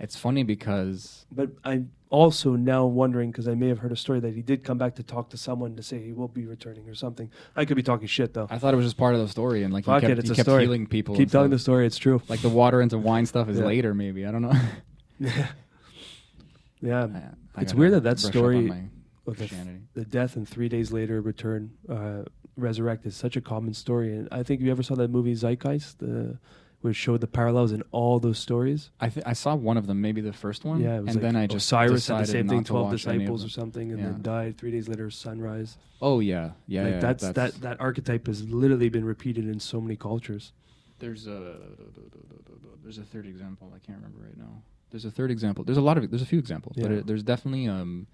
It's funny because But I'm also now wondering because I may have heard a story that he did come back to talk to someone to say he will be returning or something. I could be talking shit though. I thought it was just part of the story, and like Fuck he kept, it, it's he a kept story. healing people. Keep telling the story. It's true. Like the water into wine stuff is Yeah. later, maybe. I don't know. Yeah. Yeah. I- I It's weird that that brush up on story my Of the, the death and three days later return, uh, resurrect is such a common story. And I think you ever saw that movie Zeitgeist, the which showed the parallels in all those stories. I th- I saw one of them, maybe the first one. Yeah, it was and like then I just Cyrus had the same thing, to twelve watch any of disciples or something, and Yeah. then died three days later. Sunrise. Oh yeah, yeah. like yeah that's, that that archetype has literally been repeated in so many cultures. There's a there's a third example. I can't remember right now. There's a third example. There's a lot of there's a few examples, but it, there's definitely um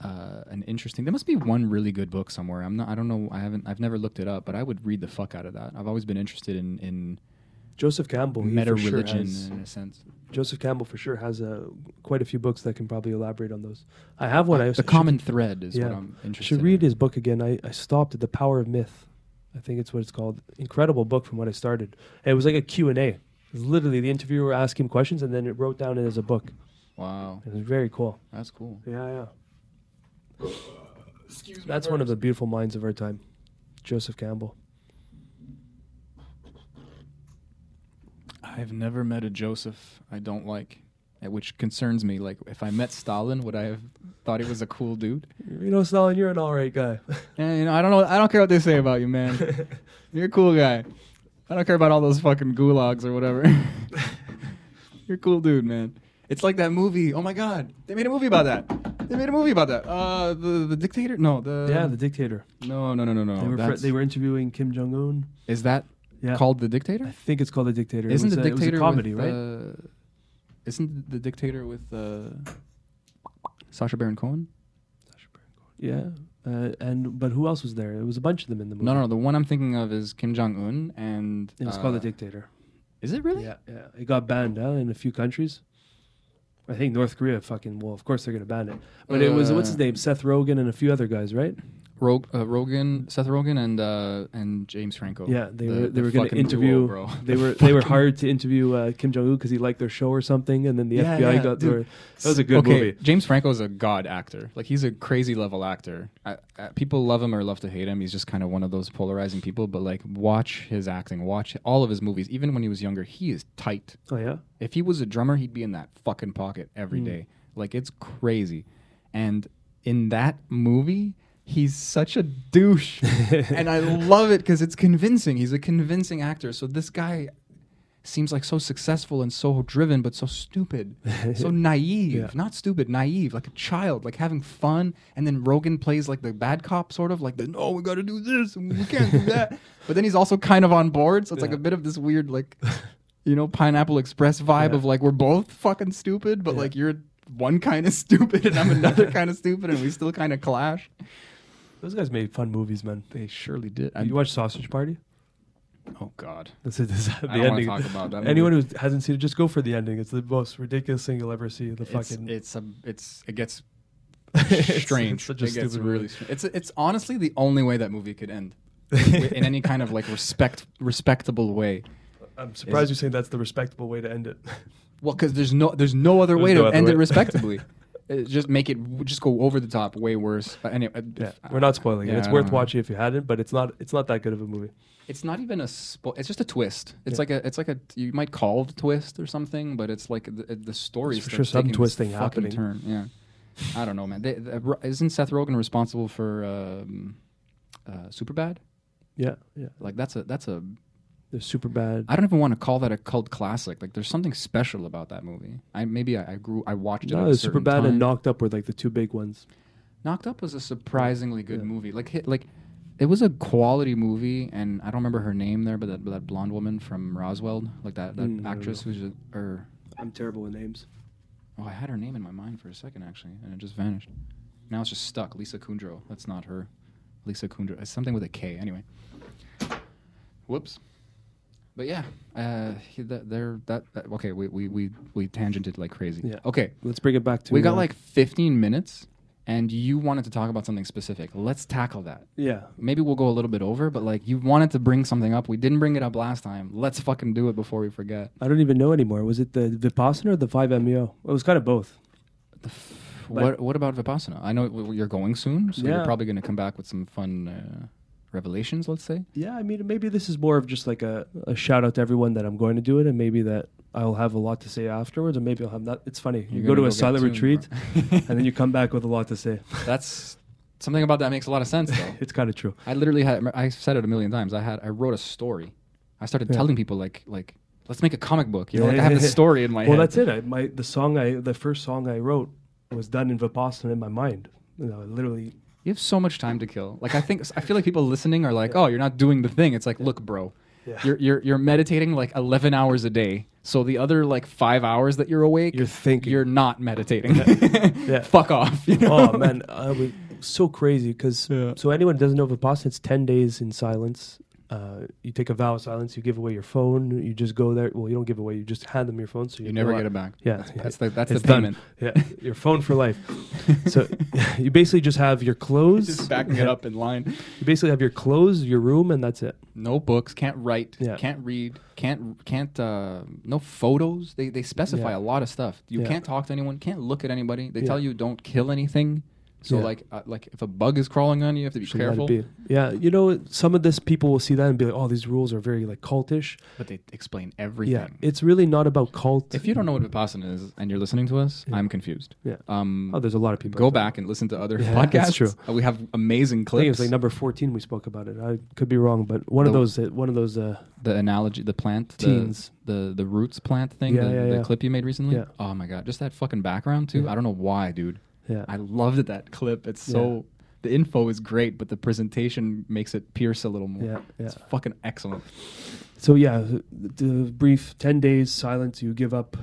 uh, an interesting. There must be one really good book somewhere. I'm not. I don't know. I haven't. I've never looked it up, but I would read the fuck out of that. I've always been interested in in Joseph Campbell, meta for sure in a sense. Joseph Campbell for sure has uh, quite a few books that can probably elaborate on those. I have one. I the common thread is yeah. what I'm I interested. should read in. his book again. I, I stopped at The Power of Myth. I think it's what it's called. Incredible book from what I started. And it was like a Q&A. It was literally the interviewer asked him questions and then it wrote down it as a book. Wow, It was very cool. that's cool. Yeah, yeah. That's one of the beautiful minds of our time. Joseph Campbell. I've never met a Joseph I don't like, uh, which concerns me. Like, if I met Stalin, would I have thought he was a cool dude? You know, Stalin, you're an all right guy. and, you know, I don't know. I don't care what they say about you, man. You're a cool guy. I don't care about all those fucking gulags or whatever. You're a cool dude, man. It's like that movie. Oh my god, they made a movie about that. They made a movie about that. Uh, the the dictator? No, the yeah, the dictator. no no no no no. they, were fr- they were interviewing Kim Jong Un. Is that Yeah, called the dictator? I think it's called the dictator. Isn't the it was a dictator comedy, with, right? Uh, isn't the dictator with uh, Sacha Baron Cohen? Yeah, uh, and but who else was there? It was a bunch of them in the movie. No, no, no. The one I'm thinking of is Kim Jong Un, and It was uh, called the dictator. Is it really? Yeah, yeah. It got banned huh, in a few countries. I think North Korea fucking well, of course they're gonna ban it. But it was what's his Uh, name? Seth Rogen and a few other guys, right? Rog, uh, Rogen, Seth Rogen, and uh, and James Franco. Yeah, they The- were the they were gonna interview. duo, bro. They The were they were hired to interview uh, Kim Jong Un because he liked their show or something, and then the Yeah, FBI yeah, got dude. their. That was a good okay, movie. James Franco is a god actor. Like he's a crazy level actor. I, I, people love him or love to hate him. He's just kind of one of those polarizing people. But like, watch his acting. Watch all of his movies. Even when he was younger, he is tight. Oh yeah, If he was a drummer, he'd be in that fucking pocket every Mm. day. Like it's crazy. And in that movie, he's such a douche. and I love it because it's convincing. He's a convincing actor. So this guy seems like so successful and so driven, but so stupid, so naive. Yeah. Not stupid, naive, like a child, like having fun. And then Rogen plays like the bad cop, sort of like the no, we got to do this and we can't do that. but then he's also kind of on board. So it's like a bit of this weird, like, you know, Pineapple Express vibe Yeah. of like we're both fucking stupid, but Yeah. like you're one kind of stupid and I'm another kind of stupid, and we still kind of clash. Those guys made fun movies, man. They surely did. you watch Sausage Party? oh God, That's it. That's the I don't ending. talk about that. Anyone movie. who hasn't seen it, just go for the ending. It's the most ridiculous thing you'll ever see. The it's, fucking it's a it's it gets strange. it's such a it gets really strange. It's it's honestly the only way that movie could end in any kind of like respect respectable way. I'm surprised you're saying that's the respectable way to end it. Well, because there's no there's no other There's way no to other end way. it respectably. Uh, just make it just go over the top, way worse. Uh, anyway, uh, yeah, if- we're not spoiling it. It's worth watching if you hadn't, but it's not. It's not that good of a movie. It's not even a spo- It's just a twist. It's Yeah. like a. It's like a. You might call it a twist or something, but it's like the, the story. For sure some twisting fucking happening. Turn. Yeah. I don't know, man. They, the- Ro- isn't Seth Rogen responsible for um, uh, Superbad? Yeah, yeah. Like that's a that's a. They're super bad. I don't even want to call that a cult classic. Like there's something special about that movie. I maybe I, I grew. I watched it. no, at super bad and knocked up were like the two big ones. Knocked Up was a surprisingly good Yeah. movie. Like hit, like it was a quality movie, and I don't remember her name there, but that that blonde woman from Roswell, like that that Mm, actress who's a, or I'm terrible with names. oh, I had her name in my mind for a second actually, and it just vanished. Now it's just stuck. Lisa Kudrow. That's not her. Lisa Kudrow. It's something with a K. Anyway. Whoops. But yeah, uh, he- that, they're that, that. Okay, we, we we we tangented like crazy. Yeah. Okay, Let's bring it back to. we got uh, like 15 minutes and you wanted to talk about something specific. Let's tackle that. Yeah. Maybe we'll go a little bit over, but like you wanted to bring something up. We didn't bring it up last time. Let's fucking do it before we forget. I don't even know anymore. Was it the Vipassana or the 5-MeO? It was kind of both. But- what What about Vipassana? I know w- you're going soon, so Yeah. you're probably going to come back with some fun uh, revelations. Let's say. Yeah, I mean, maybe this is more of just like a, a shout out to everyone that I'm going to do it, and maybe that I'll have a lot to say afterwards, and maybe I'll have not. It's funny. You You're go to gonna a silent retreat, and then you come back with a lot to say. That's something about that makes a lot of sense, though. It's kind of true. I literally had. I said it a million times. I had. I wrote a story. I started Yeah. telling people like like let's make a comic book. You know, like I have this story in my well, head. Well, that's it. I, my the song I the first song I wrote was done in Vipassana in my mind. You know, literally. You have so much time to kill. Like I think I feel like people listening are like, "Oh, you're not doing the thing." It's like, "Look, bro. Yeah. You're you're you're meditating like 11 hours a day. So the other like 5 hours that you're awake, You're thinking. you're not meditating. Yeah. Fuck off, you oh, know? oh man, I was so crazy because Yeah. so anyone who doesn't know Vipassana, it's ten days in silence. Uh, you take a vow of silence. You give away your phone. You just go there. Well, you don't give away. You just hand them your phone. So You you never get it back. Yeah, That's, yeah. that's the that's It's the done. Yeah, your phone for life. so you basically just have your clothes. Just backing it up in line. You basically have your clothes, your room, and that's it. No books, can't write, Yeah. can't read, can't can't uh, no photos. They they specify Yeah. a lot of stuff. You can't talk to anyone, can't look at anybody. They tell you don't kill anything. So Yeah. like uh, like if a bug is crawling on you, you have to be Should let careful. be. Yeah, you know, some of this people will see that and be like, "Oh, these rules are very like cultish." But they explain everything. Yeah, it's really not about cult. If you don't know what Vipassana is and you're listening to us, Yeah. I'm confused. Yeah. Um, oh, there's a lot of people. go out back and listen to other Yeah, podcasts. that's true. Uh, we have amazing I think it clips. was like number fourteen. We spoke about it. I could be wrong, but one of those. uh, One of those. Uh, the analogy, the plant, Teens. the the roots plant thing, Yeah, the, yeah, the clip you made recently. Yeah. Oh my god, just that fucking background too. Yeah. I don't know why, dude. Yeah. I loved that clip. It's so the info is great, but the presentation makes it pierce a little more. yeah. Yeah. It's fucking excellent. So yeah, the, brief ten days silence. You give up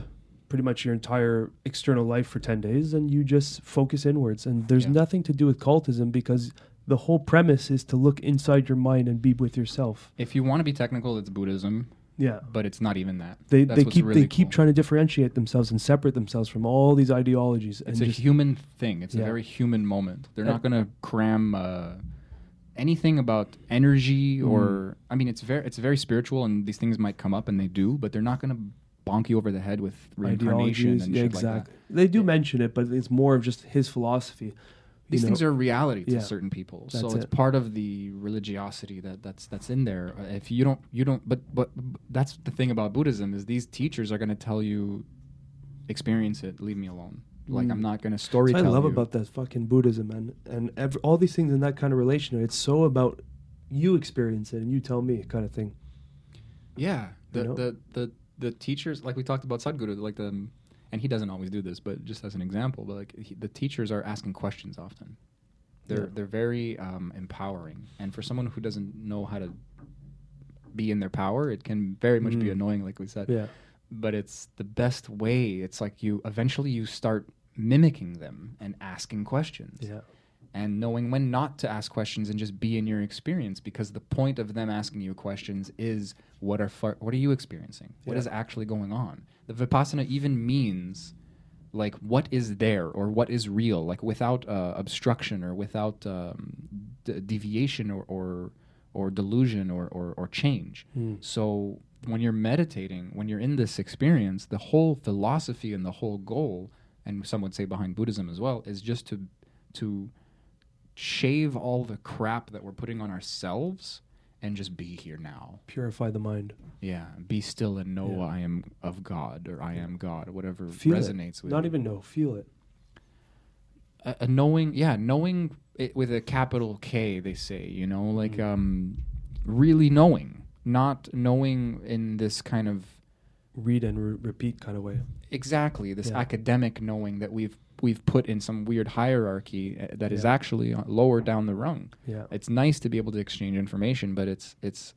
pretty much your entire external life for ten days, and you just focus inwards. And there's Yeah. nothing to do with cultism because the whole premise is to look inside your mind and be with yourself. If you want to be technical, it's Buddhism, Yeah. but it's not even that. They, That's they keep really they keep cool. trying to differentiate themselves and separate themselves from all these ideologies and It's a human thing. It's a very human moment. They're Yeah. not going to cram uh, anything about energy Mm. or. I mean, it's very it's very spiritual, and these things might come up, and they do, but they're not going to bonk you over the head with reincarnation ideologies. and yeah, shit exactly. like that. They do mention it, but it's more of just his philosophy. These you things know. are reality to Yeah. certain people, so it's it. part of the religiosity that that's that's in there. Uh, If you don't, you don't. But but but that's the thing about Buddhism is these teachers are going to tell you, experience it, leave me alone. Like Mm. I'm not going to story what I love you. about that fucking Buddhism, and ev- all these things in that kind of relation. It's so about you experience it and you tell me, kind of thing. Yeah, the You know? the the the teachers, like we talked about Sadhguru, like the, and he doesn't always do this, but just as an example, but like he, the teachers are asking questions often. They're Yeah. they're very um, empowering, and for someone who doesn't know how to be in their power, it can very much be Mm. annoying, like we said. Yeah, But it's the best way. It's like you eventually you start mimicking them and asking questions yeah, and knowing when not to ask questions and just be in your experience because the point of them asking you questions is what are far, what are you experiencing What Yeah. is actually going on the vipassana even means like what is there or what is real like without uh, obstruction or without um, d- deviation or, or or delusion or, or, or change Hmm. so when you're meditating when you're in this experience the whole philosophy and the whole goal and some would say behind buddhism as well is just to to shave all the crap that we're putting on ourselves and just be here now. purify the mind. Yeah, be still and know Yeah. I am of God or I am God, or whatever Feel resonates it. with Not you. even know, feel it. a, a knowing, yeah, knowing it with a capital K. They say, you know, like Mm. um, really knowing, not knowing in this kind of Read and re- repeat kind of way. exactly this Yeah. academic knowing that we've we've put in some weird hierarchy uh, that is Yeah. actually uh, lower down the rung. Yeah, it's nice to be able to exchange information, but it's it's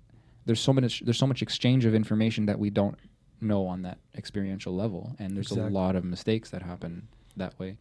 there's so much there's so much exchange of information that we don't know on that experiential level, and there's Exactly. a lot of mistakes that happen that way.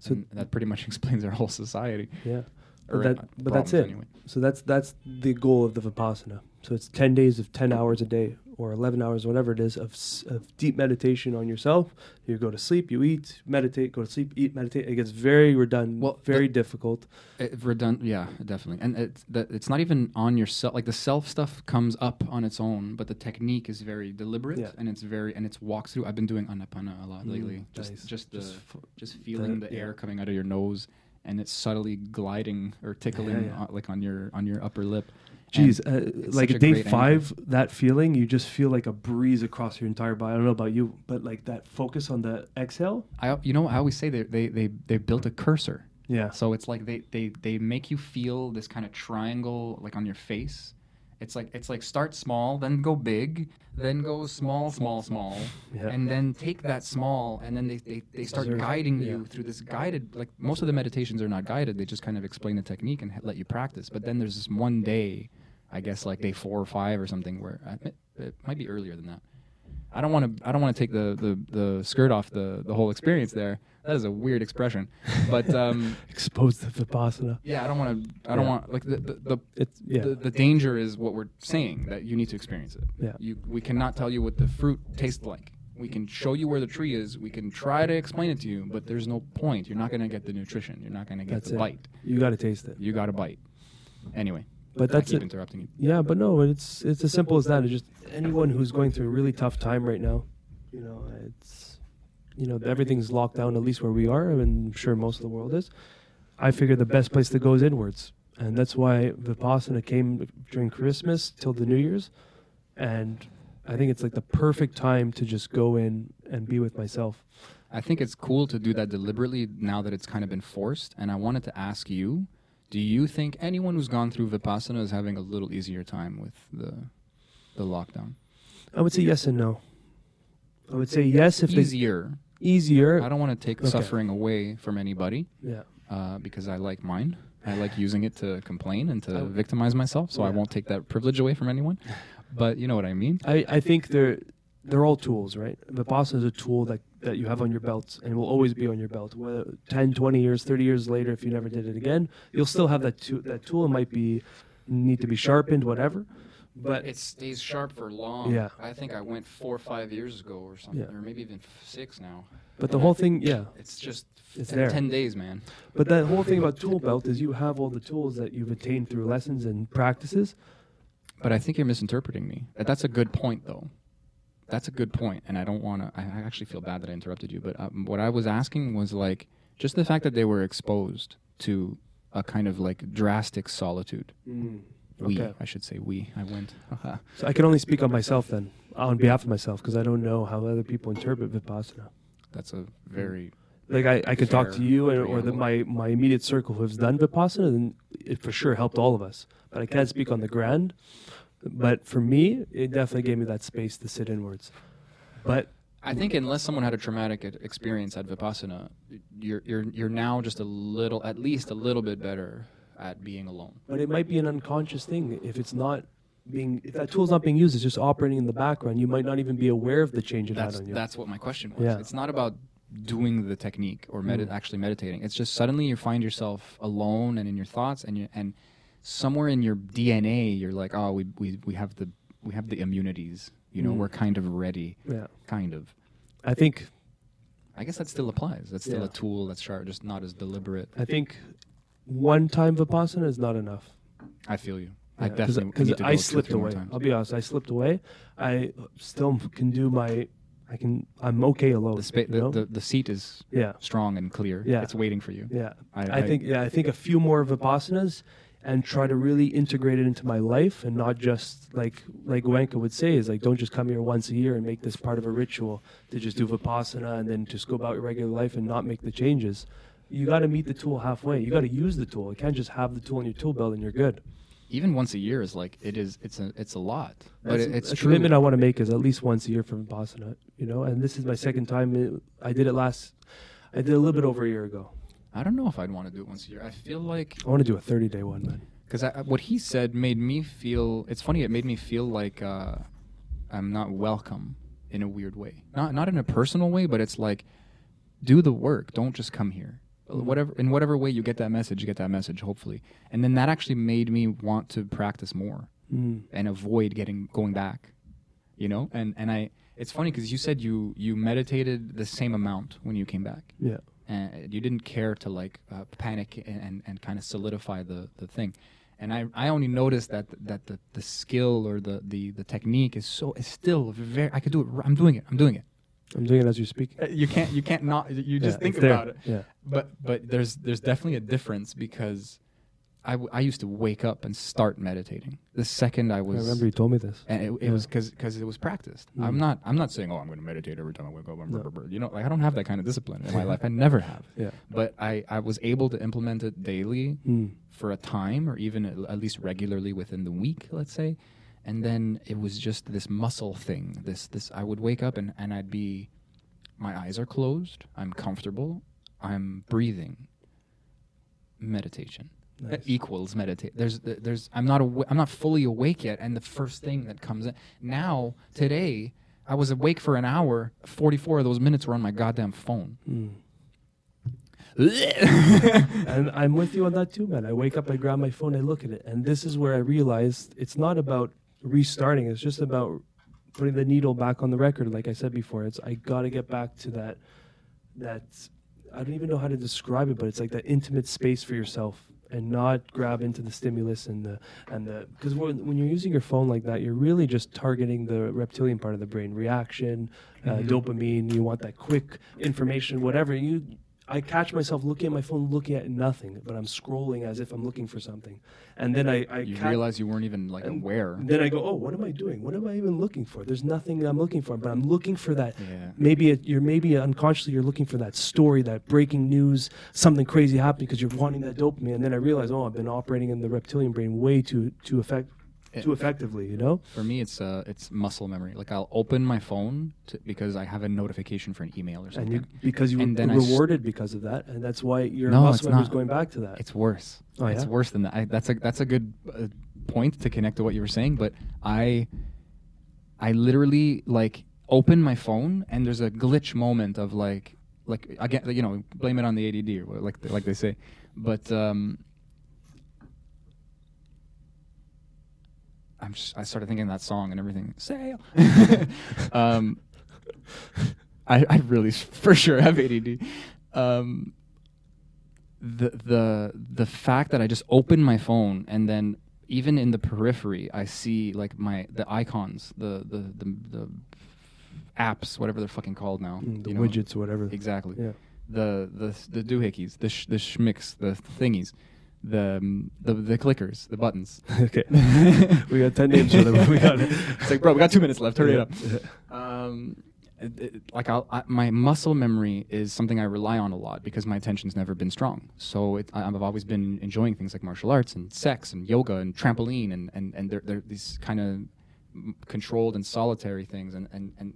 So- that pretty much explains our whole society. yeah. But, that, uh, but that's it. anyway. So that's that's the goal of the vipassana. So it's 10 days of 10 hours a day or 11 hours, whatever it is, of, of deep meditation on yourself. You go to sleep, you eat, meditate, go to sleep, eat, meditate. It gets very redundant, Well, very difficult. It, redundant, yeah, definitely. And it's that it's not even on yourself. Like the self stuff comes up on its own, but the technique is very deliberate Yeah. and it's very and it's walks through. I've been doing anapana a lot Mm, lately. Just nice. just the Just just, feeling the- the, yeah. air coming out of your nose and it's subtly gliding or tickling yeah. On, like on your on your upper lip. Jeez, uh, like day five, that feeling, you just feel like a breeze across your entire body. I don't know about you, but like that focus on the exhale. I you know I always say they they they they built a cursor. Yeah. So it's like they, they, they make you feel this kind of triangle like on your face. It's like it's like start small, then go big, then go small, small, small, Yeah. and then take that small, and then they, they, they start guiding you through this guided. Like most of the meditations are not guided; they just kind of explain the technique and let you practice. But then there's this one day, I guess like day four or five or something, where I, it might be earlier than that. I don't want to. I don't want to take the, the, the skirt off the, the whole experience there. That is a weird expression, but um, Exposed to Vipassana. yeah, I don't want to. I don't Yeah. want like the the, the It's, yeah. the, the danger is what we're saying that you need to experience it. Yeah. You we cannot tell you what the fruit tastes like. We can show you where the tree is. We can try to explain it to you, but there's no point. You're not going to get the nutrition. You're not going to get That's the it. bite. you got to taste it. You got to bite. Anyway, But I that's keep it. interrupting you. Yeah, but no, it's it's as simple as that. It's just anyone who's going through a really tough time right now, you know, it's you know everything's locked down at least where we are, and I'm sure most of the world is. I figure the best place to go is inwards, and that's why Vipassana came during Christmas till the New Year's, and I think it's like the perfect time to just go in and be with myself. I think it's cool to do that deliberately now that it's kind of been forced. And I wanted to ask you, do you think anyone who's gone through Vipassana is having a little easier time with the the lockdown? I would say yes and no. I would say yes if they easier. easier. I don't want to take Okay. suffering away from anybody Yeah. uh, because I like mine. I like using it to complain and to victimize myself, so I won't take that privilege away from anyone. But you know what I mean. I, I think they're they're all tools, right? Vipassana is a tool that, that you have on your belt and will always be on your belt. Whether 10, 20 years, 30 years later, if you never did it again, you'll still have that tool. That tool It might be need to be sharpened, whatever. But it stays sharp for long. Yeah. I think I went four or five years ago or something, Yeah. or maybe even six now. but the whole thing, yeah. It's just It's there. ten days, man. But that whole thing about tool belt is you have all the tools that you've attained through lessons and practices. But I think you're misinterpreting me. That's a good point, though. That's a good point, and I don't want to. I I actually feel bad that I interrupted you. But um, what I was asking was like just the fact that they were exposed to a kind of like drastic solitude. We, Okay. I should say, we. I went. So I can only speak on myself then, on behalf of myself, because I don't know how other people interpret Vipassana. That's a very. like I, I could talk to you and, or the, my, my immediate circle who has done Vipassana, then it for sure helped all of us. But I can't speak on the grand. But for me, it definitely gave me that space to sit inwards. But I think unless someone had a traumatic experience at Vipassana, you're you're you're now just a little, at least a little bit better at being alone. but it might be an unconscious thing if it's not being if that tool's not being used, it's just operating in the background. You might not even be aware of the change it That's had on you. that's what my question was. Yeah. It's not about doing the technique or medi- Mm. actually meditating. It's just suddenly you find yourself alone and in your thoughts and you and somewhere in your DNA you're like, oh, we we we have the we have the immunities. You know, Mm. we're kind of ready. yeah, Kind of. I think I guess that still applies. That's still Yeah. a tool that's sharp, just not as deliberate. I think one time Vipassana is not enough. I feel you. I definitely because I slipped away. I'll be honest, I slipped away. I still can do my. I can. I'm okay alone. The, spa- the, the the seat is yeah, strong and clear. Yeah. It's waiting for you. yeah. I, I, think. Yeah, I think a few more vipassanas, and try to really integrate it into my life, and not just like like Goenka would say is like don't just come here once a year and make this part of a ritual to just do vipassana and then just go about your regular life and not make the changes. You got to meet the tool halfway. You got to use the tool. You can't just have the tool in your tool belt and you're good. even once a year is like it is. It's a it's a lot, but it, it's a true. commitment I want to make is at least once a year for Vipassana, you know. And this is my second time. Uh, I did it last. I did a little bit over a year ago. I don't know if I'd want to do it once a year. I feel like I want to do a 30 day one, man. because what he said made me feel. It's funny. It made me feel like uh, I'm not welcome in a weird way. Not not in a personal way, but it's like do the work. Don't just come here. Whatever in whatever way you get that message, you get that message. Hopefully, and then that actually made me want to practice more. Mm. and avoid getting going back. You know, and and I it's funny because you said you you meditated the same amount when you came back Yeah. And you didn't care to like uh, panic and, and, and kind of solidify the, the thing. And I, I only noticed that that the, the skill or the, the, the technique is so is still very I could do it I'm doing it I'm doing it I'm doing it as you speak. Uh, you can't you can't not you just Yeah, think there. about it Yeah. but but there's there's definitely a difference because I, w- I used to wake up and start meditating the second I was. I remember you told me this. and it, it Yeah. was because it was practiced. Mm. I'm not I'm not saying oh I'm going to meditate every time I wake up. I'm No. You know, like I don't have that kind of discipline in my life. I never have. Yeah. But I I was able to implement it daily Mm. for a time, or even at, at least regularly within the week, let's say. And then it was just this muscle thing. This this I would wake up and and I'd be, my eyes are closed. I'm comfortable. I'm breathing. Meditation Nice. equals meditate. There's there's I'm not awa- I'm not fully awake yet, and the first thing that comes in now today. I was awake for an hour. Forty-four of those minutes were on my goddamn phone. Mm. and I'm with you on that too, man. I wake up, I grab my phone, I look at it, and this is where I realized it's not about restarting. It's just about putting the needle back on the record. Like I said before, it's I got to get back to that. That I don't even know how to describe it, but it's like that intimate space for yourself, and not grab into the stimulus and the and the because when, when you're using your phone like that, you're really just targeting the reptilian part of the brain, reaction, uh, Mhm. dopamine. You want that quick information, whatever you. I catch myself looking at my phone, looking at nothing, but I'm scrolling as if I'm looking for something, and then I, I you ca- realize you weren't even like aware. Then I go, oh, what am I doing? What am I even looking for? There's nothing I'm looking for, but I'm looking for that. Yeah. Maybe it, you're maybe unconsciously you're looking for that story, that breaking news, something crazy happened because you're wanting that dopamine. And then I realize, oh, I've been operating in the reptilian brain way too too effect. Too effectively. You know? For me, it's uh, it's muscle memory. Like I'll open my phone to, because I have a notification for an email or And something. you because you And were then I s- rewarded because of that, and that's why your No, muscle memory is going back to that. It's worse. Oh, It's worse than that. I, that's a that's a good uh, point to connect to what you were saying. But I, I literally like open my phone and there's a glitch moment of like like again you know blame it on the ADD or what- like like they say, but um. I'm just, I started thinking of that song and everything. Sail. um, I, I really for sure have ADD. Um, the the the fact that I just open my phone and then even in the periphery I see like my the icons the the the, the apps whatever they're fucking called now Mm, the you know? widgets or whatever. exactly Yeah. the the the doohickeys the sh- the schmicks the thingies the um, the the clickers the buttons okay. we got ten names for them. We got it. it's like bro we got two minutes left hurry Yeah. up um, it, it- like I'll, I, my muscle memory is something I rely on a lot because my attention's never been strong. So it, I- I've always been enjoying things like martial arts and sex and yoga and trampoline and and and they're, they're these kind of controlled and solitary things and and and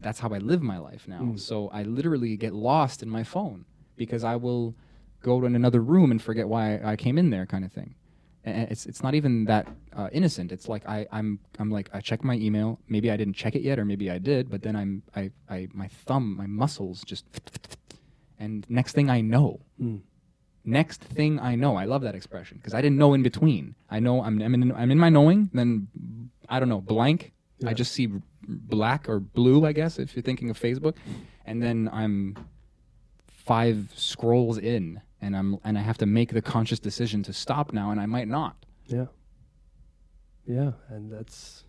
that's how I live my life now. Mm. So I literally get lost in my phone because I will go to another room and forget why I came in there, kind of thing. And it's it's not even that uh, innocent. It's like I I'm I'm like I check my email. Maybe I didn't check it yet, or maybe I did. But then I'm I I my thumb my muscles just and next thing I know, Mm. next thing I know, I love that expression because I didn't know in between. I know I'm I'm in, I'm in my knowing. Then I don't know blank. Yeah. I just see black or blue. I guess if you're thinking of Facebook, and then I'm five scrolls in, and I'm and I have to make the conscious decision to stop now, and I might not. Yeah. Yeah, and that's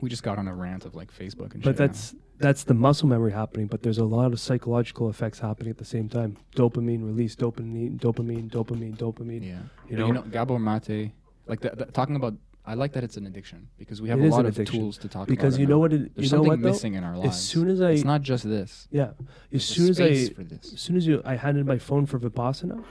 We just got on a rant of like Facebook and but shit now. that's that's the muscle memory happening. But there's a lot of psychological effects happening at the same time. Dopamine release, dopamine, dopamine, dopamine, dopamine. yeah. You know? you know, Gabor Mate, like the, the, talking about. I like that it's an addiction because we have It a lot of addiction. tools to talk about. Because you know what? It, There's you know something what though? missing in our lives. As soon as I, it's not just this. yeah, as soon as I, as soon as you, I handed my phone for vipassana.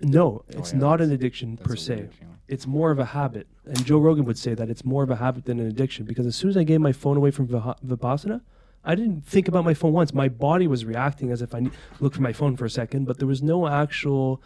No, oh, it's Oh, yeah, not an addiction per se. It's more of a habit. And Joe Rogan would say that it's more of a habit than an addiction because as soon as I gave my phone away from Vipassana, I didn't think about my phone once. My body was reacting as if I ne- looked for my phone for a second, but there was no actual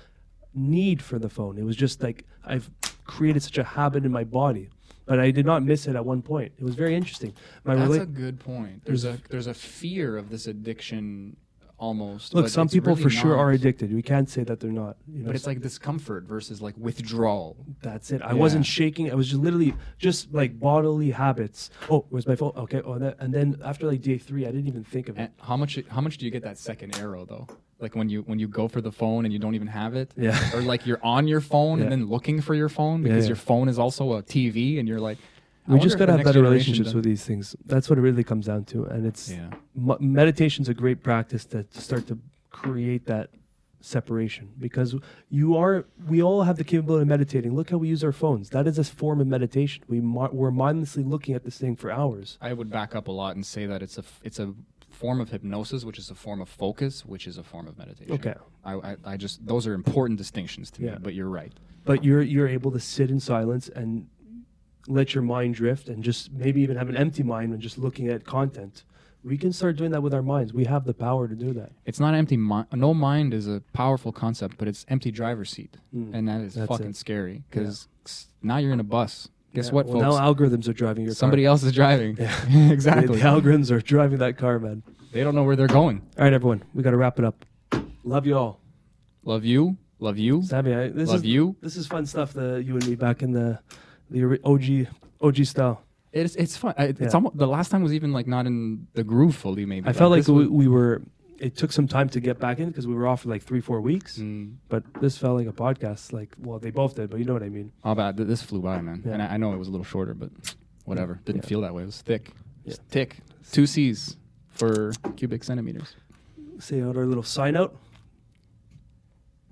need for the phone. It was just like I've created such a habit in my body, but I did not miss it at one point. It was very interesting. My That's rela- a good point. There's a there's a fear of this addiction almost. Look, some people really for sure not. are addicted. We can't say that they're not. You know, But it's like discomfort versus like withdrawal. that's it. I Yeah. wasn't shaking. I was just literally just like bodily habits. Oh, where's my phone? Okay. Oh, and then, and then after like day three, I didn't even think of it. And how much? How much do you get that second arrow though? Like when you when you go for the phone and you don't even have it. Yeah. Or like you're on your phone Yeah. and then looking for your phone because yeah. your phone is also a TV and you're like. We just gotta have better relationships with these things. That's what it really comes down to. And it's Yeah. m- meditation's a great practice to, to start to create that separation because you are we all have the capability of meditating look how we use our phones that is a form of meditation we we're mindlessly looking at this thing for hours I would back up a lot and say that it's a f- it's a form of hypnosis, which is a form of focus, which is a form of meditation. okay I, I, I just those are important distinctions to Yeah. me. But you're right. but you're you're able to sit in silence and let your mind drift and just maybe even have an empty mind when just looking at content we can start doing that with our minds we have the power to do that It's not empty mind. No mind is a powerful concept, but it's empty driver's seat, Mm. and that is That's fucking it. scary because now you're in a bus. Guess Yeah, what, well, folks? now algorithms are driving your Somebody car. else is driving. The- exactly. the algorithms are driving that car man they don't know where they're going. all right everyone we got to wrap it up love you all Love you. Love you. Sammy, I, this Love is you. this is fun stuff. The you and me back in the the OG OG style. It's it's fun. I, it's Yeah. almost, the last time was even like not in the groove fully. Maybe I felt like we, we were. It took some time to get back in because we were off for like three four weeks. Mm. But this felt like a podcast. Like well, they both did, but you know what I mean. Oh, bad. This flew by, man. Yeah. And I, I know it was a little shorter, but whatever. Didn't Yeah. feel that way. It was thick. It was Yeah. thick. Two C's for cubic centimeters. Say out our little sign out.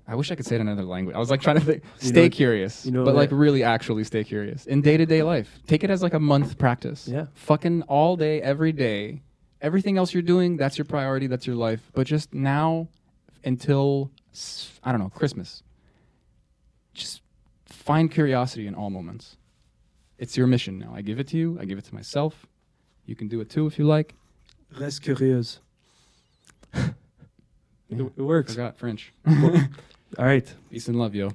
I wish I could say it in another language. I was like trying to think. Stay know- curious, you know but like really actually stay curious in day to day life. Take it as like a month practice. Yeah. Fucking all day, every day. Everything else you're doing, that's your priority. That's your life. But just now until I don't know Christmas. Just find curiosity in all moments. It's your mission now. I give it to you. I give it to myself. You can do it too if you like. Reste curieuse. Yeah. It, works. Forgot French. All right. Peace and love, yo.